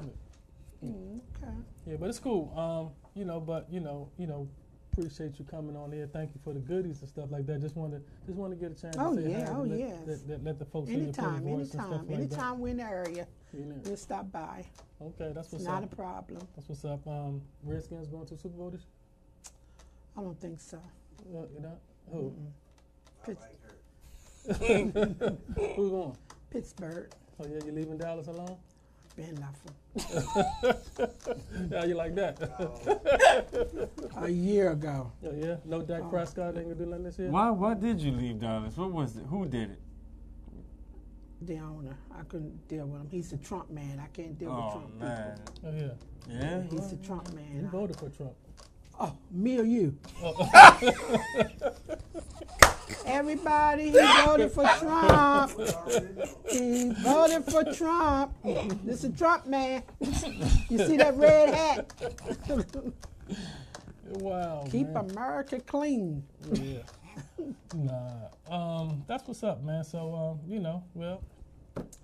Speaker 17: Mm, okay.
Speaker 3: Yeah, but it's cool. Um, you know, but you know, you know, appreciate you coming on here. Thank you for the goodies and stuff like that. Just want to, just want to get a chance
Speaker 17: Oh,
Speaker 3: to say
Speaker 17: yeah,
Speaker 3: hi.
Speaker 17: oh,
Speaker 3: let,
Speaker 17: yes.
Speaker 3: Let, let, let the folks hear your
Speaker 17: Anytime,
Speaker 3: pretty voice and
Speaker 17: anytime,
Speaker 3: stuff like
Speaker 17: anytime we're in the area,
Speaker 3: You know.
Speaker 17: we'll stop by.
Speaker 3: Okay, that's
Speaker 17: It's
Speaker 3: what's
Speaker 17: not
Speaker 3: up.
Speaker 17: Not a problem.
Speaker 3: That's what's up. Um, Redskins going to Super Bowl this
Speaker 17: I don't think so.
Speaker 3: year? You know, who?
Speaker 17: Pitts-
Speaker 3: Who's going?
Speaker 17: Pittsburgh.
Speaker 3: Oh yeah, you leaving Dallas alone?
Speaker 17: Ben Lapham.
Speaker 3: How you like that?
Speaker 17: A year ago.
Speaker 3: Oh yeah, no Dak
Speaker 17: Oh.
Speaker 3: Prescott ain't gonna do nothing this year.
Speaker 9: Why? Why did you leave Dallas? What was it? Who did it?
Speaker 17: The owner. I couldn't deal with him. He's a Trump man. I can't deal with
Speaker 9: Oh
Speaker 17: Trump
Speaker 9: man.
Speaker 17: people.
Speaker 3: Oh yeah.
Speaker 9: Yeah.
Speaker 17: He's a Trump
Speaker 3: You
Speaker 17: man.
Speaker 3: voted for Trump.
Speaker 17: Oh, me or you?
Speaker 3: Oh.
Speaker 17: Everybody, he voted for Trump. He voted for Trump. This is Trump man. You see that red hat?
Speaker 3: wow.
Speaker 17: Keep
Speaker 3: man.
Speaker 17: America clean.
Speaker 3: Yeah. nah. Um, that's what's up, man. So um, you know, well,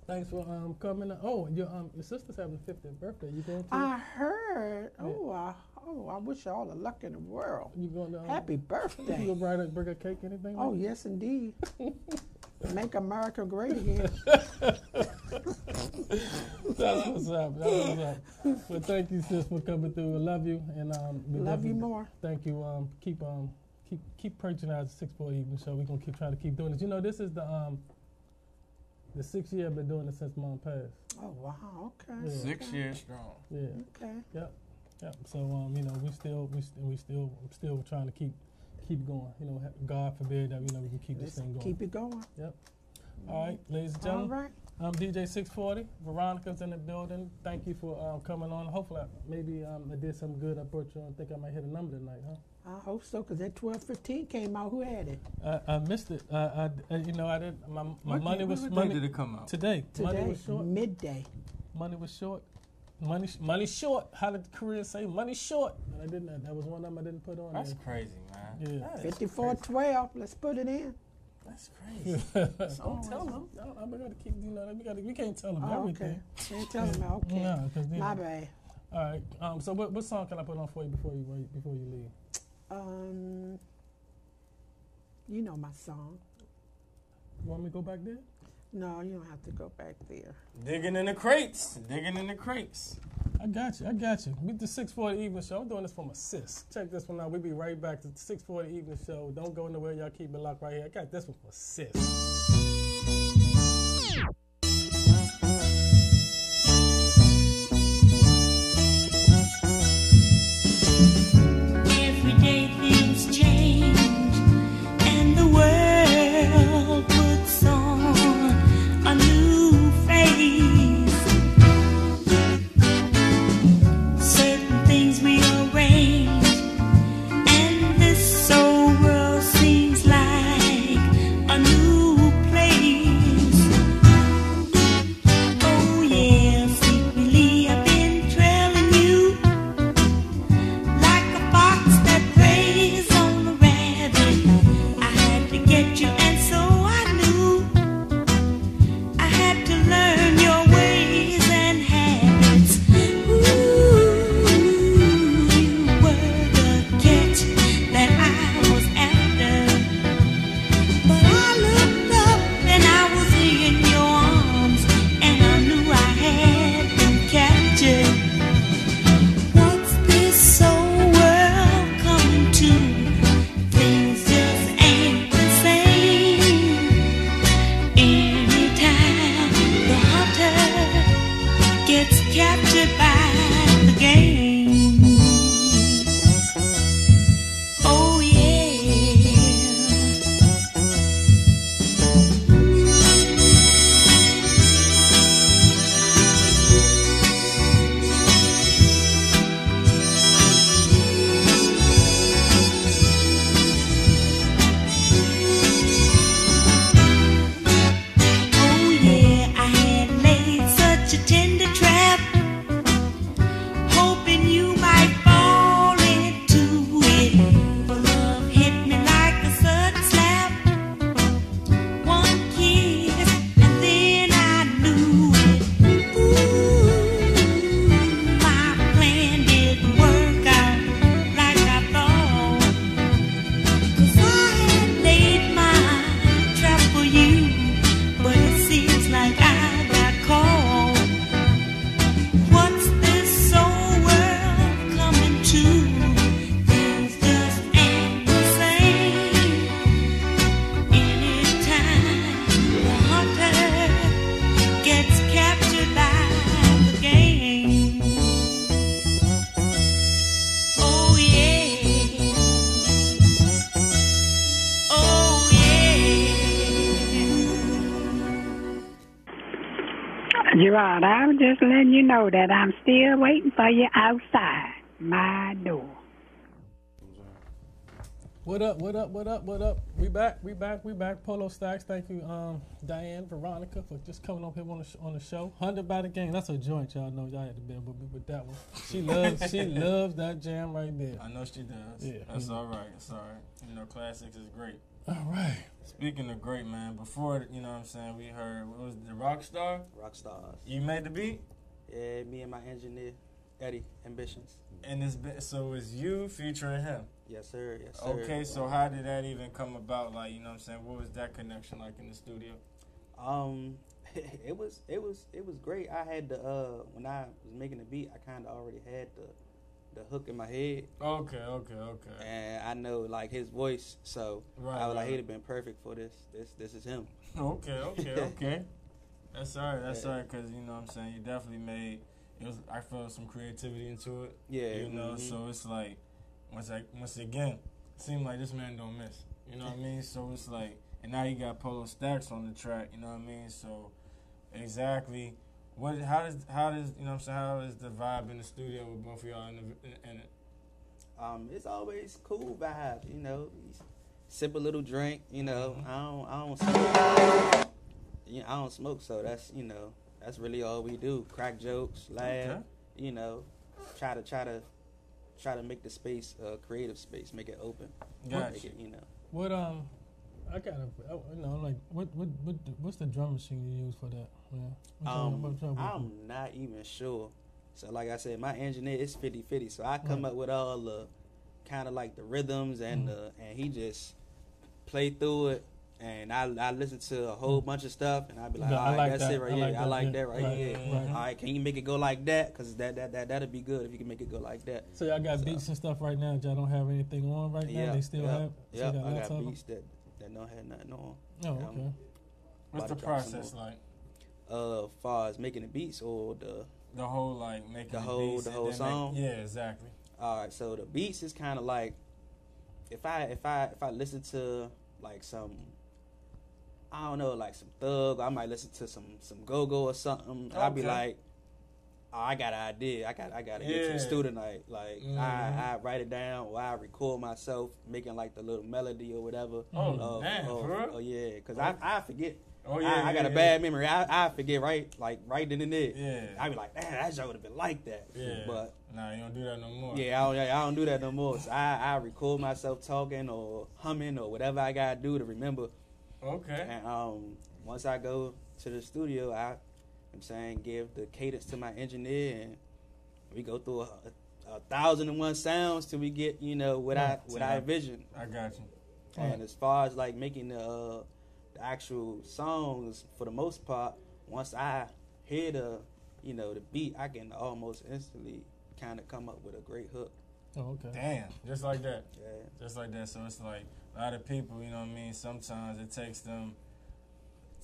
Speaker 3: thanks for um coming. Oh, your um your sister's having a 50th birthday. You going to?
Speaker 17: I heard. Oh, I, oh, I wish you all the luck in the world.
Speaker 3: you going to? Um,
Speaker 17: Happy
Speaker 3: You
Speaker 17: birthday.
Speaker 3: gonna bring a, bring a cake, anything?
Speaker 17: Oh,
Speaker 3: like
Speaker 17: yes, indeed. Make America great again.
Speaker 3: That's what's up. That's what's up. Well, thank you, sis, for coming through. I love you, and um, we
Speaker 17: Love you more.
Speaker 3: Thank you. Um, keep um, keep keep patronizing the six boy evening show. We're gonna keep trying to keep doing it. You know, this is the um, the sixth year I've been doing it since mom passed.
Speaker 17: Oh, wow. Okay.
Speaker 3: Yeah.
Speaker 9: Six years strong.
Speaker 3: Yeah.
Speaker 17: Okay.
Speaker 3: Yep. Yep. So um, you know, we still we st- we still still trying to keep keep going. You know, God forbid that you know we can keep this
Speaker 17: Let's
Speaker 3: thing going.
Speaker 17: keep it going.
Speaker 3: Yep. All right, ladies and gentlemen.
Speaker 17: right.
Speaker 3: I'm DJ 640. Veronica's in the building. Thank you for um, coming on. Hopefully, I, maybe um, I did some good. I brought you on. I think I might hit a number tonight, huh?
Speaker 17: I hope so, because that 1215 came out. Who had it?
Speaker 3: I, I missed it. I, I, I- you know, I did. My, my
Speaker 9: What
Speaker 3: money was
Speaker 9: what
Speaker 3: money.
Speaker 9: did it come out?
Speaker 3: Today. Money
Speaker 17: Today,
Speaker 3: was short.
Speaker 17: midday.
Speaker 3: Money was short. Money, money short. How did the Koreans say? Money short. And I didn't. That was one of them I didn't put on.
Speaker 9: That's
Speaker 3: there.
Speaker 9: crazy, man.
Speaker 3: Yeah.
Speaker 9: That is
Speaker 17: 5412. Let's put it in.
Speaker 9: That's crazy.
Speaker 3: Don't tell them. No, I'm gonna keep. You know, we gotta. We can't tell them
Speaker 17: Oh,
Speaker 3: everything.
Speaker 17: okay. Can't tell them. Okay.
Speaker 3: No, 'cause, you
Speaker 17: My bad.
Speaker 3: All right. Um. So, what, what song can I put on for you before you wait, before you leave?
Speaker 17: Um, you know my song.
Speaker 3: You want me to go back there?
Speaker 17: No, you don't have to go back there.
Speaker 9: Digging in the crates. Digging in the crates.
Speaker 3: I got you. I got you. Meet the 640 Evening Show. I'm doing this for my sis. Check this one out. We'll be right back to the 640 Evening Show. Don't go nowhere. Y'all keep it locked right here. I got this one for sis.
Speaker 18: Gerard, I'm just letting you know that I'm still waiting for you outside my door.
Speaker 3: What up? What up? What up? What up? We back. We back. We back. Polo Stacks. Thank you, um, Diane, Veronica, for just coming up here on the, sh- on the show. Hundred by the game. That's a joint, y'all know. Y'all had to bear with me with that one. She loves. she loves that jam right there.
Speaker 9: I know she does.
Speaker 3: Yeah.
Speaker 9: That's all right. That's all right. You know, classics is great.
Speaker 3: All right.
Speaker 9: Speaking of great, man, before, you know what I'm saying, we heard, what was it, the Rockstar?
Speaker 19: Rockstars.
Speaker 9: You made the beat?
Speaker 19: Yeah, me and my engineer, Eddie, Ambitions.
Speaker 9: And it's been, so it's you featuring him?
Speaker 19: Yes, sir. Yes, sir.
Speaker 9: Okay, so how did that even come about? Like, you know what I'm saying? What was that connection like in the studio?
Speaker 19: Um, it was it was it was great. I had the uh when I was making the beat, I kind of already had the the hook in my head.
Speaker 9: Okay, okay, okay.
Speaker 19: And I know like his voice, so
Speaker 9: Right,
Speaker 19: I was like,
Speaker 9: right.
Speaker 19: he'd have been perfect for this. This this is him.
Speaker 9: Okay, okay, okay. That's all right. That's
Speaker 19: Yeah.
Speaker 9: all right. Cause you know what I'm saying. You definitely made. It was. I felt some creativity into it.
Speaker 19: Yeah,
Speaker 9: You know.
Speaker 19: mhm.
Speaker 9: So it's like, once I once again, seemed like this man don't miss. You know what I mean? So it's like, and now you got Polo Stacks on the track. You know what I mean? So, exactly. What? How does? How does? You know what I'm saying? How is the vibe in the studio with both of y'all in, the, in, in it?
Speaker 19: Um, it's always cool vibe, you know. Sip a little drink, you know.
Speaker 9: Mm-hmm.
Speaker 19: I don't I don't smoke. You know, I don't smoke, so that's you know that's really all we do. Crack jokes, laugh,
Speaker 9: Okay.
Speaker 19: you know. Try to try to try to make the space a creative space, make it open.
Speaker 9: Gotcha.
Speaker 19: Make it, you know.
Speaker 3: What um, I got a, you know, like what what what what's the drum machine you use for that? Yeah.
Speaker 19: Um,
Speaker 3: what y'all
Speaker 19: I'm not even sure. So like I said, my engineer is 50-50. So I come
Speaker 3: Right.
Speaker 19: up with all the kind of like the rhythms and
Speaker 3: Mhm.
Speaker 19: the and he just play through it. And I, I listen to a whole bunch of stuff, and I be like,
Speaker 3: Yeah,
Speaker 19: all
Speaker 3: I
Speaker 19: right,
Speaker 3: like
Speaker 19: that's
Speaker 3: that.
Speaker 19: it right
Speaker 3: I
Speaker 19: here.
Speaker 3: like
Speaker 19: I
Speaker 3: that,
Speaker 19: like
Speaker 3: yeah.
Speaker 19: that right,
Speaker 3: Right,
Speaker 19: here.
Speaker 3: right.
Speaker 19: All right, can you make it go like that? Cause that that that that'd be good if you can make it go like that.
Speaker 3: So y'all got beats and stuff right now. Y'all don't have anything on right now. They still have. So
Speaker 19: Yeah,
Speaker 3: you got
Speaker 19: I
Speaker 3: laptop
Speaker 19: got
Speaker 3: on?
Speaker 19: beats that that don't have nothing on.
Speaker 3: Oh,
Speaker 19: Um,
Speaker 3: okay.
Speaker 9: What's
Speaker 19: about
Speaker 9: the
Speaker 19: to drop some
Speaker 9: process
Speaker 19: more.
Speaker 9: like?
Speaker 19: Uh, far as making the beats or the
Speaker 9: The whole like making
Speaker 19: the
Speaker 9: the
Speaker 19: whole
Speaker 9: beats
Speaker 19: the whole
Speaker 9: then make-
Speaker 19: song.
Speaker 9: yeah, exactly.
Speaker 19: All right, so the beats is kind of like if I if I if I listen to like some I don't know like some thug, I might listen to some some go go or something. I'll be like, oh, I got an idea. I got I got to get to the studio tonight. Like
Speaker 9: Mhm.
Speaker 19: I I write it down or I record myself making like the little melody or whatever.
Speaker 9: Oh,
Speaker 19: of-
Speaker 9: damn?
Speaker 19: Oh yeah, because I I forget.
Speaker 9: Oh, yeah,
Speaker 19: I, I
Speaker 9: yeah,
Speaker 19: got a
Speaker 9: yeah.
Speaker 19: bad memory. I, I forget right like right then and there.
Speaker 9: Yeah.
Speaker 19: I be like, damn, that would have been like that.
Speaker 9: Yeah.
Speaker 19: But
Speaker 9: nah, you don't do that no more.
Speaker 19: yeah, I don't, I don't do that no more. So I, I record myself talking or humming or whatever I gotta do to remember.
Speaker 9: Okay.
Speaker 19: And um, once I go to the studio, I, I'm saying give the cadence to my engineer, and we go through a, a, a thousand and one sounds till we get you know what I what I envision.
Speaker 9: I got you.
Speaker 19: And as far as like making the, uh, the actual songs, for the most part, once I hear the, you know, the beat, I can almost instantly kind of come up with a great hook.
Speaker 3: Oh, okay.
Speaker 9: Damn, just like that.
Speaker 19: Yeah.
Speaker 9: Just like that. So it's like a lot of people, you know what I mean. Sometimes it takes them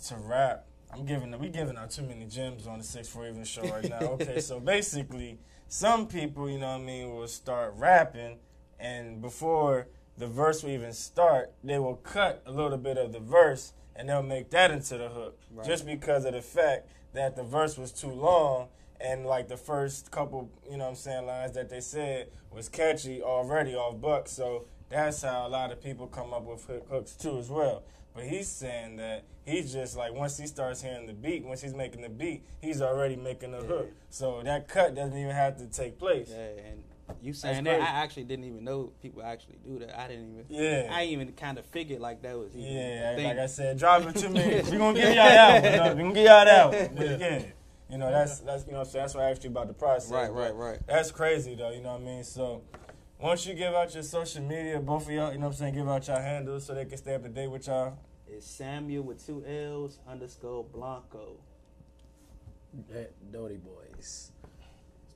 Speaker 9: to rap. I'm giving we giving out too many gems on the six four even show right now. Okay, so basically, some people, you know what I mean, will start rapping, and before the verse will even start, they will cut a little bit of the verse, and they'll make that into the hook,
Speaker 19: Right.
Speaker 9: just because of the fact that the verse was too long. And like the first couple, you know what I'm saying, lines that they said was catchy already off Buck. So that's how a lot of people come up with hooks too as well. But he's saying that he's just like once he starts hearing the beat, once he's making the beat, he's already making the hook. So that cut doesn't even have to take place.
Speaker 19: Yeah, and you
Speaker 9: That's
Speaker 19: saying that. I actually didn't even know people actually do that. I didn't even.
Speaker 9: Yeah.
Speaker 19: I even kind of figured like that was. Even
Speaker 9: Yeah,
Speaker 19: a thing.
Speaker 9: like I said, drop it to me. we gonna give y'all out. one. though. We gonna give y'all that one. But again, you know that's that's you know what I'm saying that's why I asked you about the process.
Speaker 19: Right, right, right.
Speaker 9: That's crazy though. You know what I mean? So once you give out your social media, both of y'all, you know what I'm saying, give out your handles so they can stay up to date with y'all.
Speaker 19: It's Samuel with two L's underscore Blanco.
Speaker 15: That Dodi Boyz.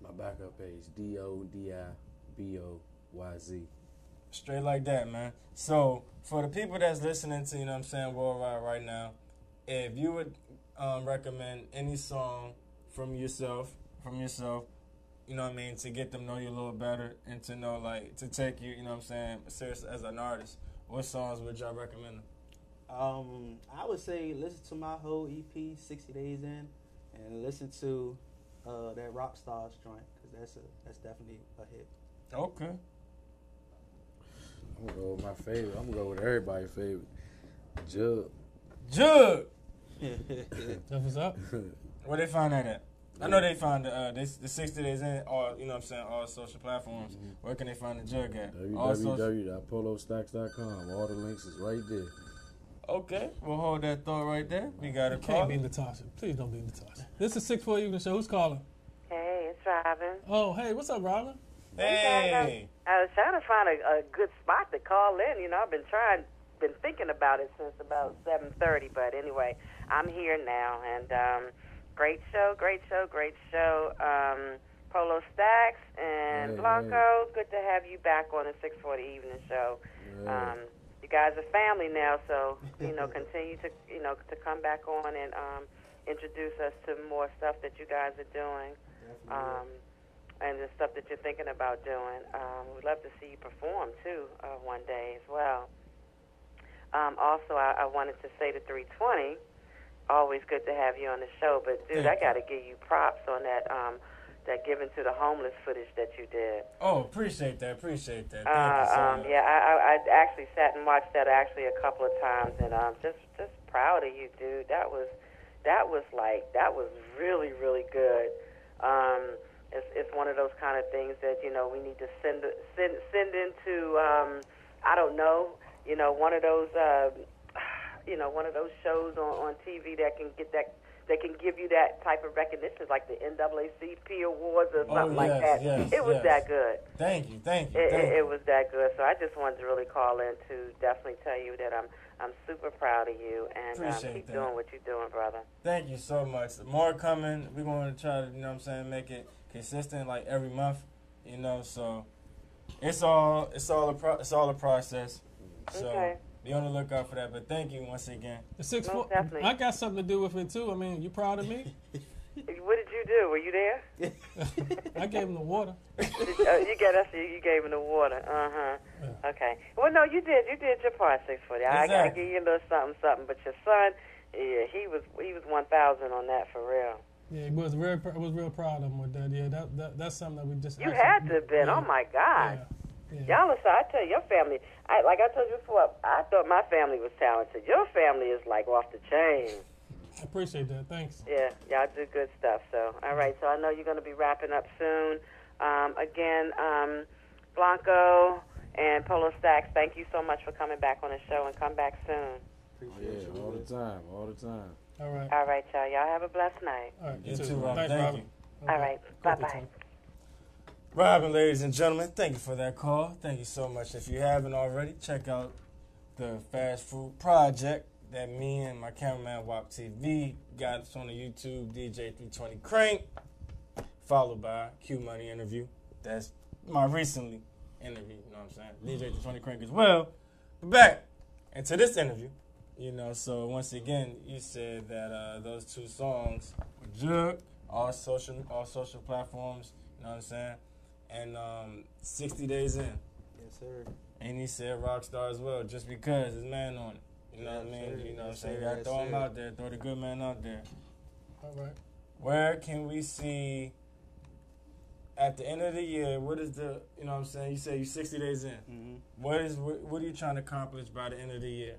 Speaker 15: It's my backup page. D O D I B O Y Z.
Speaker 9: Straight like that, man. So for the people that's listening to, you know what I'm saying, Worldwide right now, if you would um, recommend any song from yourself, from yourself, you know what I mean, to get them know you a little better and to know like to take you, you know what I'm saying, serious as an artist, what songs would y'all recommend?
Speaker 19: Um, I would say listen to my whole EP, 60 Days In, and listen to uh, that Rock Stars joint because that's a that's definitely a hit.
Speaker 9: Okay.
Speaker 15: I'm gonna go with my favorite. I'm gonna go with everybody's favorite. Jug.
Speaker 9: Jug.
Speaker 3: That's what's up.
Speaker 9: Where they find that at? I know they find the, uh, this, the 60 days in all, you know what I'm saying, all social platforms. Where can they find the jug at? All social-
Speaker 15: www.polostacks.com. All the links is right there.
Speaker 9: Okay, we'll hold that thought right there. We got a call.
Speaker 3: Can't
Speaker 9: call.
Speaker 3: be Natasha. Please don't be Natasha. This is six four evening show. Who's calling?
Speaker 20: Hey, it's Robin.
Speaker 3: Oh, hey, what's up, Robin?
Speaker 20: Hey. I was trying to find a, a good spot to call in. You know, I've been trying, been thinking about it since about seven thirty. But anyway, I'm here now, and um, great show, great show, great show. Um, Polo Stacks and
Speaker 21: Hey,
Speaker 20: Blanco, good to have you back on the six forty evening show.
Speaker 21: Yeah.
Speaker 20: Um, you guys are family now, so you know, continue to you know to come back on and um, introduce us to more stuff that you guys are doing. Um, and the stuff that you're thinking about doing. Um, we'd love to see you perform too uh, one day as well. Um, also, I, I wanted to say to 320, always good to have you on the show. But dude, I got to give you props on that um, that giving to the homeless footage that you did.
Speaker 9: Oh, appreciate that. Appreciate that. Thank
Speaker 20: Uh,
Speaker 9: you so
Speaker 20: um,
Speaker 9: much.
Speaker 20: yeah, I, I, I actually sat and watched that actually a couple of times, and um, just just proud of you, dude. That was that was like that was really really good. Um, it's it's one of those kind of things that you know we need to send send send into um, I don't know, you know, one of those uh, you know one of those shows on on TV that can get that. That can give you that type of recognition, like the NAACP awards or
Speaker 9: Oh,
Speaker 20: something like that.
Speaker 9: yes,
Speaker 20: it was
Speaker 9: yes.
Speaker 20: that good.
Speaker 9: Thank you. Thank you.
Speaker 20: It,
Speaker 9: thank
Speaker 20: it,
Speaker 9: you.
Speaker 20: it was that good. So I just wanted to really call in to definitely tell you that I'm I'm super proud of you and um, keep
Speaker 9: that.
Speaker 20: doing what you're doing, brother.
Speaker 9: Thank you so much. More coming. We're going to try to, you know what I'm saying, make it consistent like every month, you know, so it's all it's all a pro- it's all a process. So
Speaker 20: Okay.
Speaker 9: Be on the lookout for that. But thank you once again.
Speaker 3: The six
Speaker 20: Most
Speaker 3: four.
Speaker 20: definitely.
Speaker 3: I got something to do with it too. I mean, you proud of me?
Speaker 20: What did you do? Were you there?
Speaker 3: I gave him the water.
Speaker 20: uh, you get us. You you gave him the water. Uh huh. Okay. Well, no, you did. You did your part, six forty. I, I
Speaker 3: Exactly.
Speaker 20: give you a little something, something. But your son, yeah, he was he was one thousand on that for real.
Speaker 3: Yeah, he was very. I was real proud of him with that. Yeah, that, that that's something that we just.
Speaker 20: You
Speaker 3: actually-
Speaker 20: had to have been.
Speaker 3: Yeah.
Speaker 20: Oh my God.
Speaker 3: Yeah.
Speaker 20: Y'all are so I tell you, your family. I like I told you before. I thought my family was talented. Your family is like off the chain.
Speaker 3: I appreciate that. Thanks.
Speaker 20: Yeah, y'all do good stuff. So, all right. So I know you're going to be wrapping up soon. Um, again, um, Blanco and Polo Stacks, thank you so much for coming back on the show and come back soon.
Speaker 15: Oh, yeah, all the time, all the time.
Speaker 3: All right.
Speaker 20: All right, y'all. Y'all have a blessed night.
Speaker 3: All right.
Speaker 9: You too, Robin. Thank you.
Speaker 20: All right. Bye bye.
Speaker 9: Robin, ladies and gentlemen, thank you for that call. Thank you so much. If you haven't already, check out the Fast Food Project that me and my cameraman WAP TV got us on the YouTube DJ320 Crank, followed by Q Money interview. That's my recently interview, you know what I'm saying? DJ320 Crank as well. But back into this interview, you know, so once again, you said that uh, those two songs were Jug, all social, all social platforms, you know what I'm saying? And um, 60 days in.
Speaker 19: Yes, sir.
Speaker 9: And he said Rockstar as well, just because his man on it. You know what I mean?
Speaker 19: sir.
Speaker 9: You know what I'm saying?
Speaker 19: sir.
Speaker 9: You
Speaker 19: Yes,
Speaker 9: throw him out there, throw the good man out there.
Speaker 3: All right.
Speaker 9: Where can we see at the end of the year, what is the, you know what I'm saying? You say you're 60 days in.
Speaker 19: Mm-hmm.
Speaker 9: What is, what, what are you trying to accomplish by the end of the year?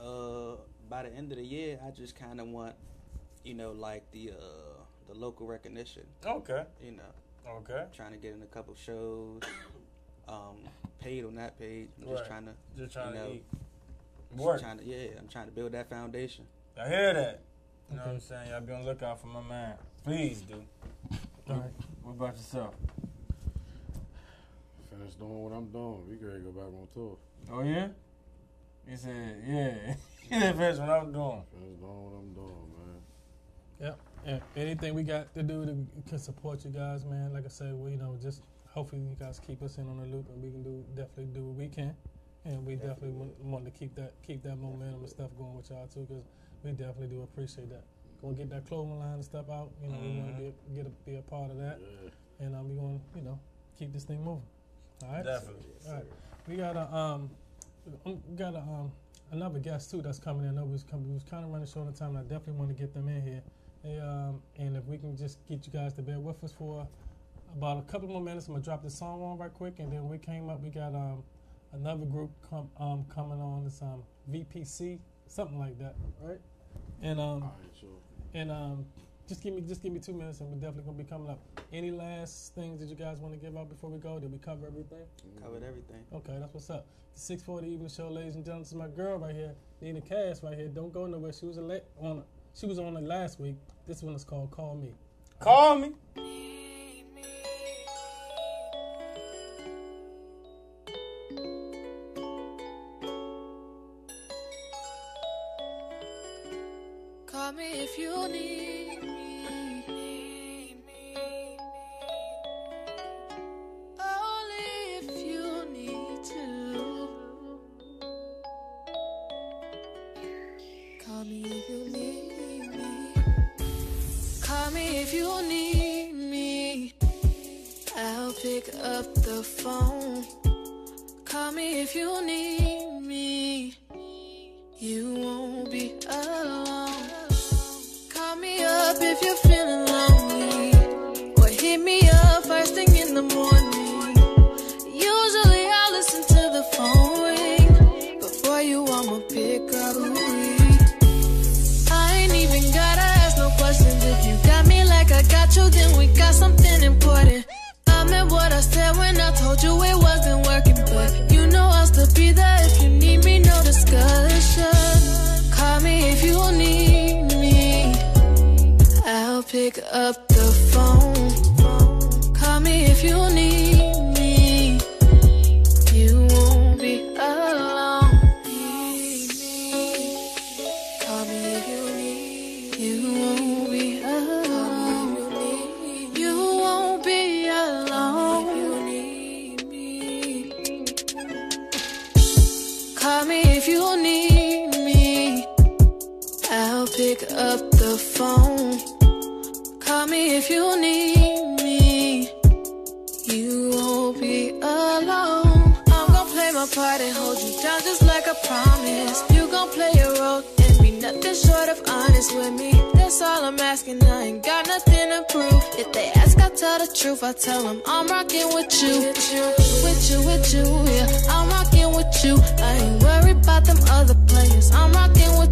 Speaker 19: Uh, by the end of the year, I just kind of want, you know, like the uh the local recognition.
Speaker 9: Okay.
Speaker 19: You know.
Speaker 9: Okay.
Speaker 19: Trying to get in a couple shows, um, paid or not paid. I'm just
Speaker 9: Right.
Speaker 19: trying to.
Speaker 9: Just trying
Speaker 19: you
Speaker 9: to
Speaker 19: know,
Speaker 9: eat.
Speaker 19: just
Speaker 9: Work.
Speaker 19: Trying to, yeah, I'm trying to build that foundation.
Speaker 9: I hear that. You know what I'm saying? Y'all be on the lookout for my man. Please do.
Speaker 3: All right.
Speaker 9: What about yourself?
Speaker 15: Finish doing what I'm doing. We ready to go back on tour.
Speaker 9: Oh yeah? He said, yeah. he said, finish what I'm doing.
Speaker 15: Finish doing what I'm doing, man.
Speaker 3: Yep. Yeah. Anything we got to do to can support you guys, man. Like I said, we you know just hopefully you guys keep us in on the loop, and we can do definitely do what we can, and we definitely, want, want to keep that keep that momentum and stuff going with y'all too, because we definitely do appreciate that. Gonna get that clothing line and stuff out. You know, we want to be a, get a, be a part of that, and um, we going to you know keep this thing moving. All right.
Speaker 9: Definitely.
Speaker 3: All right. We got a um, we got a um another guest too that's coming in. I know we was we was kind of running short on time. And I definitely want to get them in here. Um, and if we can just get you guys to bear with us for about a couple more minutes, I'm gonna drop the song on right quick, and then we came up. We got um, another group com- um, coming on. It's um, VPC, something like that, right? And um, right, and um, just give me just give me two minutes, and we're definitely gonna be coming up. Any last things that you guys want to give out before we go? Did we cover everything? Mm-hmm.
Speaker 19: Covered everything.
Speaker 3: Okay, that's what's up. The six forty evening show, ladies and gentlemen. This is my girl right here, Nina Cass right here. Don't go nowhere. She was a late on she was on it last week. This one is called Call Me.
Speaker 21: Call Me.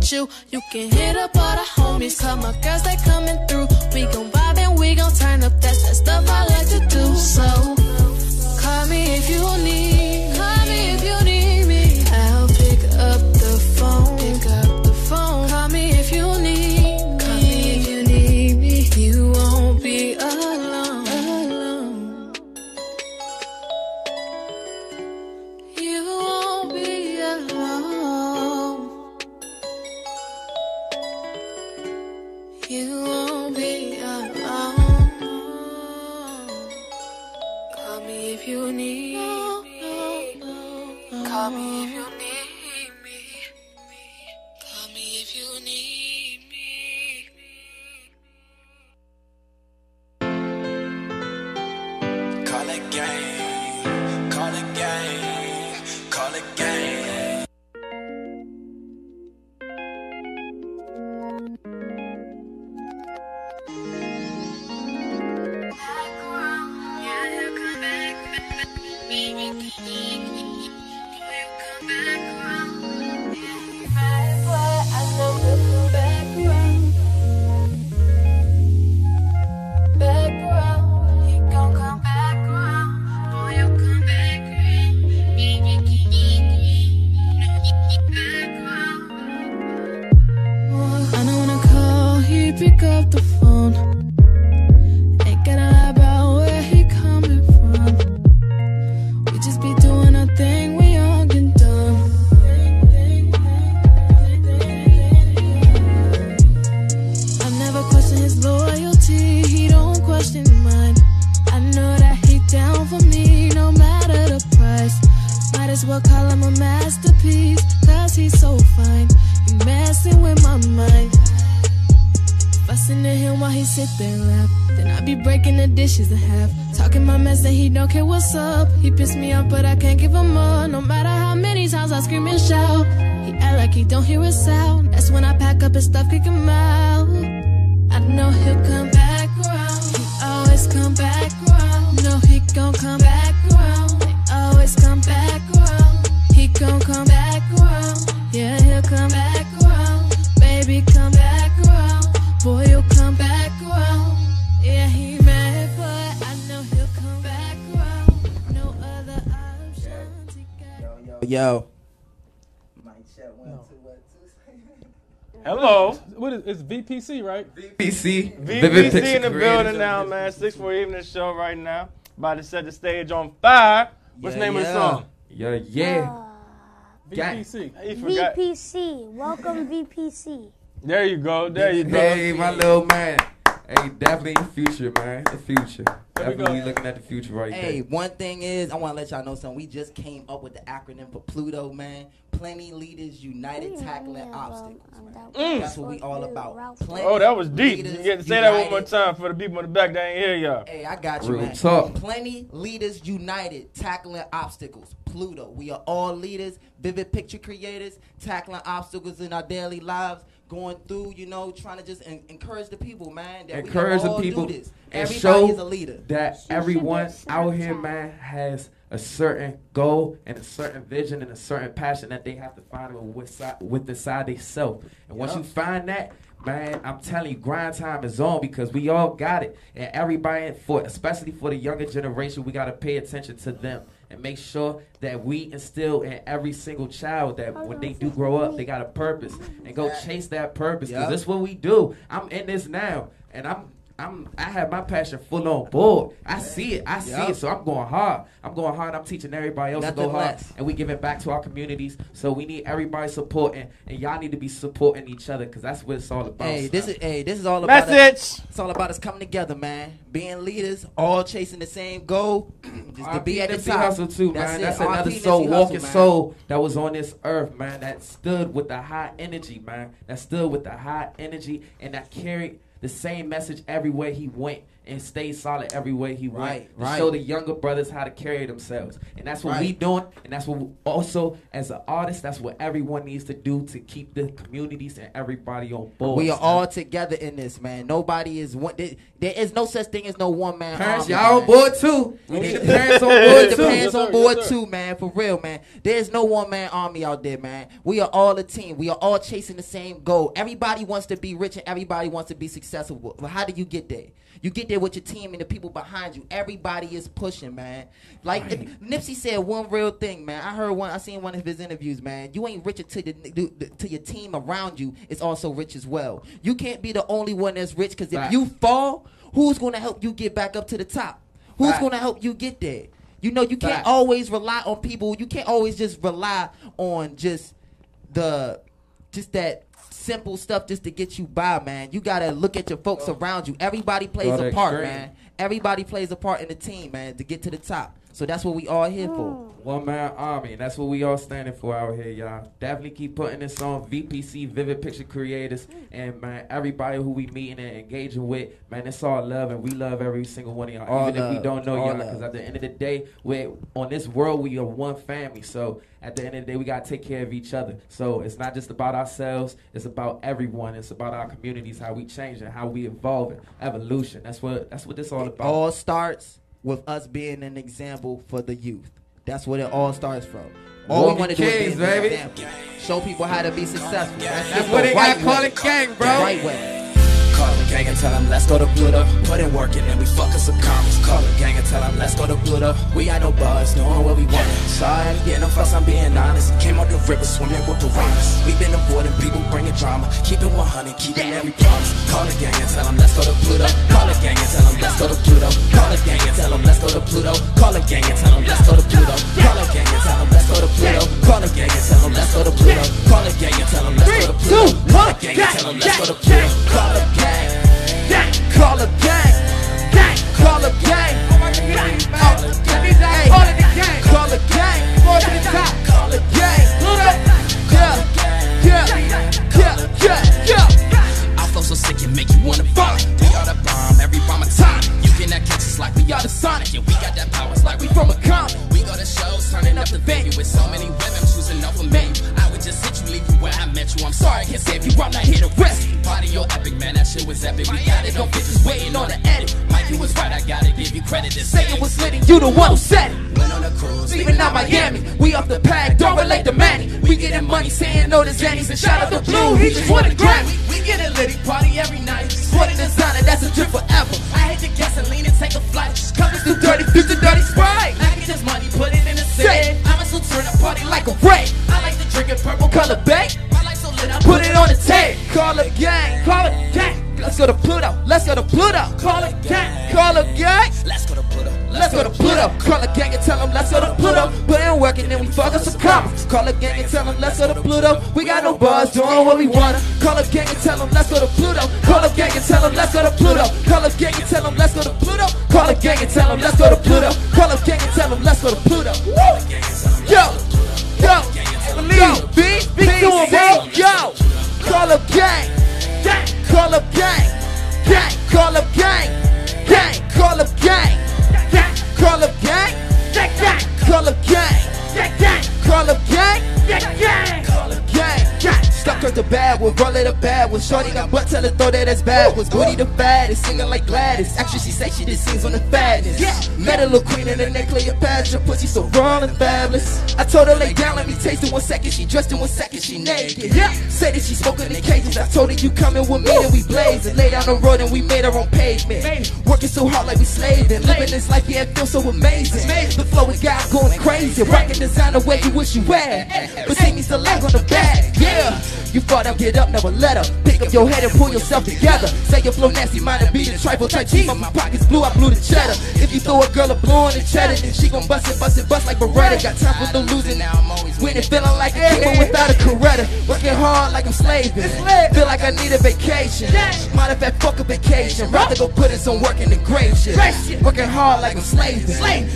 Speaker 22: with you. You can hit up all the homies, call my girls, they coming through. We gon' vibe and we gon' turn up, that's that stuff I like to do. So, call me if you need, call me if you need.
Speaker 9: Hello.
Speaker 3: What is it's VPC, right?
Speaker 23: VPC.
Speaker 9: VPC in the building now, man. Six four evening show right now. About to set the stage on fire. What's the
Speaker 23: Yeah,
Speaker 9: name of the song?
Speaker 23: Yeah, yeah.
Speaker 9: Ah. VPC.
Speaker 24: VPC. Welcome, VPC.
Speaker 9: There you go. There you go.
Speaker 23: Hey, my little man. Hey, definitely the future, man. The future. Definitely looking at the future right there.
Speaker 25: Hey, one thing is, I want to let y'all know something. We just came up with the acronym for Pluto, man. Plenty Leaders United Tackling Obstacles. Man.
Speaker 9: Mm.
Speaker 25: That's what we all about. Plenty
Speaker 9: Oh, that was deep. You get to say that one more time for the people in the back that ain't hear y'all.
Speaker 25: Hey, I got you,
Speaker 23: Real
Speaker 25: man.
Speaker 23: talk.
Speaker 25: Plenty Leaders United Tackling Obstacles. Pluto. We are all leaders, vivid picture creators, tackling obstacles in our daily lives. Going through, you know, trying to just en- encourage the people, man. That
Speaker 23: encourage
Speaker 25: we can
Speaker 23: the people
Speaker 25: do this.
Speaker 23: and
Speaker 25: Everybody
Speaker 23: show
Speaker 25: is a leader.
Speaker 23: that everyone out here, man, has a certain goal and a certain vision and a certain passion that they have to find with side, with inside themselves. And once
Speaker 25: Yup.
Speaker 23: you find that, man, I'm telling you, grind time is on because we all got it. And everybody, for especially for the younger generation, we got to pay attention to them and make sure that we instill in every single child that when they do grow up, they got a purpose and go chase that purpose. Because
Speaker 25: Yup.
Speaker 23: that's what we do. I'm in this now, and I'm I'm I have my passion full on board. I see it. I see
Speaker 25: Yup.
Speaker 23: it. So I'm going hard. I'm going hard. I'm teaching everybody else to go hard.
Speaker 25: less.
Speaker 23: And we giving back to our communities. So we need everybody supporting and y'all need to be supporting each other because that's what it's all about.
Speaker 25: Hey, this is hey, this is all
Speaker 9: Message.
Speaker 25: about us, it's all about us coming together, man. Being leaders, all chasing the same goal, just to be at the
Speaker 23: Nipsey
Speaker 25: top.
Speaker 23: Hussle too, man.
Speaker 25: it.
Speaker 23: That's another
Speaker 25: Nipsey
Speaker 23: soul, walking
Speaker 25: man.
Speaker 23: soul that was on this earth, man. That stood with the high energy, man. That stood with the high energy and that carried the same message everywhere he went and stay solid every way he
Speaker 25: Right,
Speaker 23: went to
Speaker 25: right.
Speaker 23: show the younger brothers how to carry themselves. And that's what we
Speaker 25: Right.
Speaker 23: doing. And that's what we, also as an artist, that's what everyone needs to do to keep the communities and everybody on board.
Speaker 25: We are all together in this, man. Nobody is one. There, there is no such thing as no one man.
Speaker 23: Parents,
Speaker 25: army,
Speaker 23: y'all on board too. We need the parents on board
Speaker 25: the
Speaker 23: too.
Speaker 25: parents on board
Speaker 23: Yes,
Speaker 25: too, man. For real, man. There's no one man army out there, man. We are all a team. We are all chasing the same goal. Everybody wants to be rich and everybody wants to be successful. But how do you get there? You get there with your team and the people behind you. Everybody is pushing, man. Like Nipsey said, one real thing, man. I heard one. I seen one of his interviews, man. You ain't rich until the, to your team around you is also rich as well. You can't be the only one that's rich because if
Speaker 23: Fact.
Speaker 25: you fall, who's gonna help you get back up to the top? Who's
Speaker 23: Fact.
Speaker 25: gonna help you get there? You know, you can't always rely on people. You can't always just rely on just the just that simple stuff just to get you by, man. You gotta look at your folks around you. Everybody plays a part, man. Everybody plays a part in the team, man, to get to the top. So that's what we all here for. Oh.
Speaker 23: One man army. and That's what we all standing for out here, y'all. Definitely keep putting this on VPC, Vivid Picture Creators, and man, everybody who we meeting and engaging with, man, it's all love, and we love every single one of y'all,
Speaker 25: All
Speaker 23: even if we don't know
Speaker 25: All
Speaker 23: y'all. Because at the end of the day, we're on this world, we are one family. So at the end of the day, we gotta take care of each other. So it's not just about ourselves; it's about everyone. It's about our communities, how we changing, how we evolving, evolution. That's what that's what this all about.
Speaker 25: all starts with us being an example for the youth. That's what it all starts from. All
Speaker 23: Walking
Speaker 25: we want to do is be an example. Show people how to be successful. That's,
Speaker 23: That's
Speaker 25: it,
Speaker 23: what they gotta call it gang, bro.
Speaker 25: The right way.
Speaker 13: Gang and tell them let's go to Pluto. Put in work and then we fucking some commas. Call the gang and tell them let's go to Pluto. We ain't no buzz, knowing what we want. Sorry, getting them fuss, I'm being honest. Came on the river swimming with piranhas. We've been avoiding people bringing drama. Keep it 100, keeping every promise. Call the gang and tell them let's go to Pluto. Call the gang and tell them let's go to Pluto. Call the gang and tell them let's go to Pluto. Call the gang and tell them let's go to Pluto. Call the gang and tell them let's go to Pluto. Call the gang and tell them let's go to Pluto. Call the gang and tell them let's go to Pluto. Call the gang and tell them let's go to Pluto. Call the gang. Call a gang. Gang. Call a gang. Call a gang. Call it the 90s and
Speaker 25: shout out the blue. He just won a Grammy.
Speaker 13: We get a litty party every night.
Speaker 25: Sport and designer, that's a trip forever.
Speaker 13: I hit the gasoline and take a flight.
Speaker 25: Coming through dirty, future dirty sprite.
Speaker 13: I get this money, put it in
Speaker 25: the
Speaker 13: sand. I'ma still turn a party like
Speaker 25: a ray.
Speaker 13: I like to drink a purple
Speaker 25: color bag.
Speaker 13: My life so lit, I
Speaker 25: put it on the tape. Call a gang, call a gang. Let's go to Pluto. Let's go to Pluto.
Speaker 13: Call a gang.
Speaker 25: Call a gang.
Speaker 13: Let's go to Pluto.
Speaker 25: Let's go to Pluto. Call a gang and tell them let's go to Pluto. Put in work and then we fuck up some commas. Call a gang and tell them let's go to Pluto doing what we wanna. Call a gang and tell them let's go to Pluto. Call a gang and tell them let's go to Pluto. Call a gang and tell them let's go to Pluto. Call a gang and tell them let's go to Shorty got butt, tell her throw that as bad was. Booty the fattest, singing like Gladys. Actually, she say she just sings on the fatness. Yeah. Met a little queen in the neck, Cleopatra, pussy so raw and fabulous. I told her lay down, let me taste it one second. She dressed in one second, she naked. Yeah. Say that she smoking in the cages. I told her you coming with me, and we blazing. Lay down the road and we made our own pavement. Working so hard like we slaving. Living this life, yeah, it feels so amazing. The flow we got going crazy. Rocking designer way you wish you wear. But see me still leg on the back, yeah. You thought I'd get up, never let up. Pick up your head and pull yourself together. Say your flow nasty, mine and be the trifle type cheap. My pockets blue, I blew the cheddar. If you throw a girl a blue on the cheddar, then she gon' bust it, bust it, bust like Beretta. Got time for no losing. Now I'm always winning, feeling like a keeper without a Coretta. Working hard like I'm slaving. Feel like I need a vacation. Matter of fact, fuck a vacation. Rather go put in some work in the grave shit. Working hard like I'm slaving.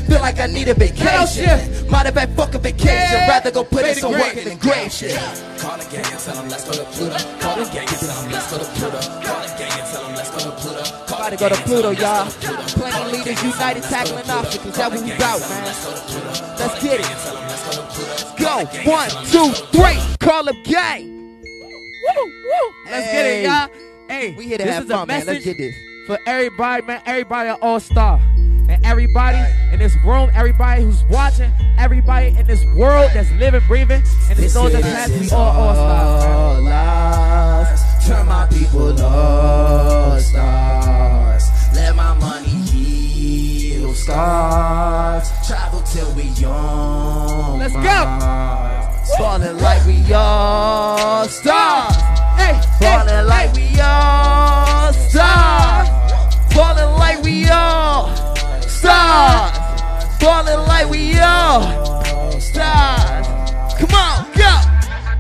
Speaker 25: Feel like I need a vacation. Matter of fact, fuck a vacation. Rather go put in some work in the grave shit.
Speaker 13: The gang and tell them let's go to Pluto. Call the gang and tell them let's go to Pluto. Call the gang and tell them let's go to Pluto. Call
Speaker 25: About to go to Pluto, y'all. Plenty leaders united, tackling obstacles. That what we bout, man. Let's get it. Go. One, two, three. Call up gang.
Speaker 26: Woo, woo. Let's get it, y'all. Hey,
Speaker 25: We here to
Speaker 26: this
Speaker 25: have
Speaker 26: is
Speaker 25: fun,
Speaker 26: a
Speaker 25: man. Let's get this.
Speaker 26: for everybody, man. Everybody an all star, and everybody in this room, everybody who's watching, everybody in this world that's living, breathing, and the souls that pass, we all all stars.
Speaker 25: Lives. Turn my people all stars. Let my money heal scars. Travel till we young.
Speaker 26: Let's go.
Speaker 25: go. Falling like we all stars.
Speaker 26: Hey,
Speaker 25: Falling like we all stars. Falling like we all stars. Come on, go.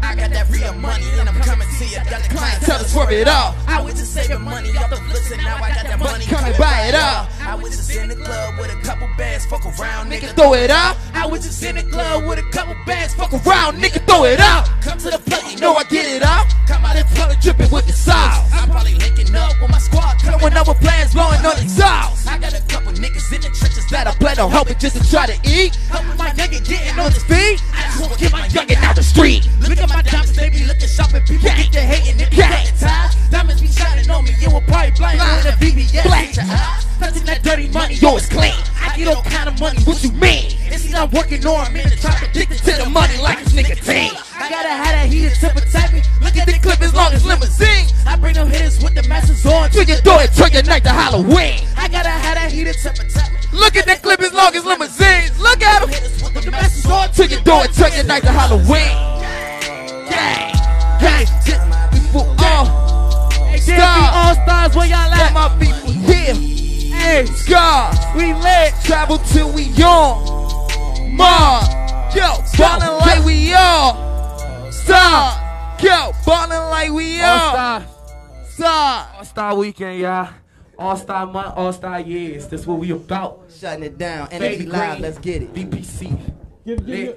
Speaker 13: I got that real money and I'm coming to you. Got the clients
Speaker 25: Tell us worth it all.
Speaker 13: I was just saving money off the flips and now I got that money.
Speaker 25: Come and buy it all.
Speaker 13: I was just in the club with a couple bands, fuck around, nigga.
Speaker 25: Throw it out.
Speaker 13: I was just in the club with a couple bands, fuck
Speaker 25: Around, nigga, throw it out.
Speaker 13: Come to the plug, you
Speaker 25: Know I get it out.
Speaker 13: Come out and
Speaker 25: Probably dripping with the sauce.
Speaker 13: I'm probably linking up with my squad.
Speaker 25: Coming up with plans, blowing on the sauce.
Speaker 13: I got a couple niggas in the trenches
Speaker 25: That I plan on helping just to try to eat.
Speaker 13: Helping my nigga getting on
Speaker 25: his feet.
Speaker 13: I just wanna get my youngin' out the street. Look at my diamonds, they be looking sharp and people get to hating. If you
Speaker 25: Gang.
Speaker 13: got be shining on me. It will probably blind you in the VVS.
Speaker 25: Black.
Speaker 13: Your. Touching that dirty money,
Speaker 25: Yo, it's clean.
Speaker 13: I get all kind of money. What you mean? It's see I'm working on I'm in the trap addicted
Speaker 25: To the money like it's nicotine.
Speaker 13: I gotta have that heated temper me. Look at the clip as long as
Speaker 25: limousine.
Speaker 13: I bring them hitters with the masters on.
Speaker 25: Till you do it, turn your night to Halloween.
Speaker 13: I gotta have that heated temper type me.
Speaker 25: Look at that clip as long as limousines. Look at them.
Speaker 13: Hitters with the masters on.
Speaker 25: Till you do it, turn your night to Halloween. Gang, gang, people all
Speaker 26: Hey,
Speaker 25: Stars.
Speaker 26: DMV all stars, where y'all
Speaker 25: Let
Speaker 26: at?
Speaker 25: my people here.
Speaker 26: Hey,
Speaker 25: Scars,
Speaker 26: we lit.
Speaker 25: travel till we young. Mom, yo, ballin' like we all. Stars, yo, ballin' like we
Speaker 26: All
Speaker 25: all.
Speaker 26: star,
Speaker 25: Stars.
Speaker 26: all star weekend, y'all. All star month, all star years. That's what we about.
Speaker 25: Shutting it down.
Speaker 26: Baby
Speaker 25: Energy live, let's get it.
Speaker 26: VPC.
Speaker 3: Give, give, your,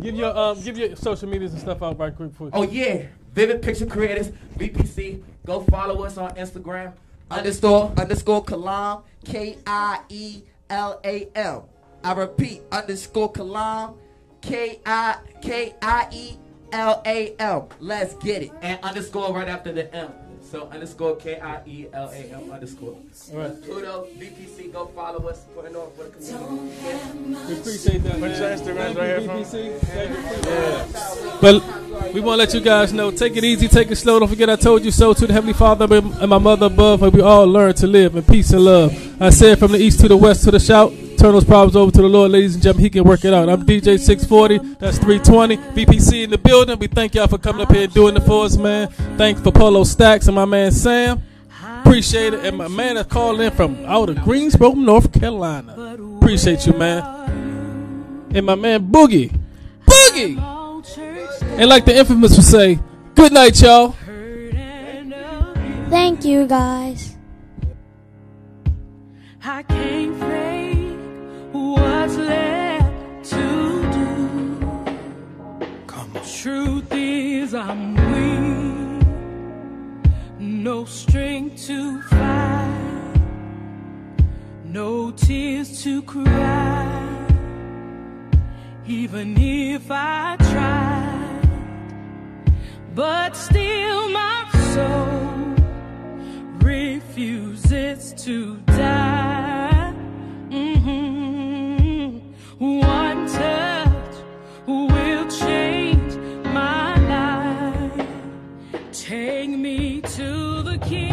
Speaker 3: give your um give your social medias and stuff out right quick. For
Speaker 26: Oh yeah, Vivid Picture Creators, VPC. Go follow us on Instagram.
Speaker 25: Underscore, underscore Kalam, K I E L A M. I repeat, underscore Kalam, K I K I E L A M. Let's get it.
Speaker 26: and underscore right after the M.
Speaker 23: So underscore K I E L A M underscore.
Speaker 3: All right.
Speaker 23: Pluto, VPC, go follow us, putting on for the community.
Speaker 3: We appreciate that.
Speaker 9: Put
Speaker 3: man.
Speaker 9: your Instagrams
Speaker 3: Thank
Speaker 9: right here, fam.
Speaker 3: VPC. Thank you. But we want to let you guys know take it easy, take it slow. Don't forget, I told you so to the Heavenly Father and my mother above. May we all learn to live in peace and love. I said from the east to the west to the shout. Turn those problems over to the Lord, ladies and gentlemen. He can work it out. I'm DJ 640. That's 320. VPC in the building. We thank y'all for coming up here and doing it for us, man. Thanks for Polo Stacks and my man Sam. Appreciate it. And my man that called in from out of Greensboro, North Carolina. Appreciate you, man. And my man Boogie. Boogie! And like the infamous would say, good night, y'all.
Speaker 27: Thank you, guys.
Speaker 28: I can't fake what's left to do. Come on. Truth is, I'm weak. No strength to fight. No tears to cry. Even if I tried. But still, my soul refuses to die. One touch will change my life. Take me to the King.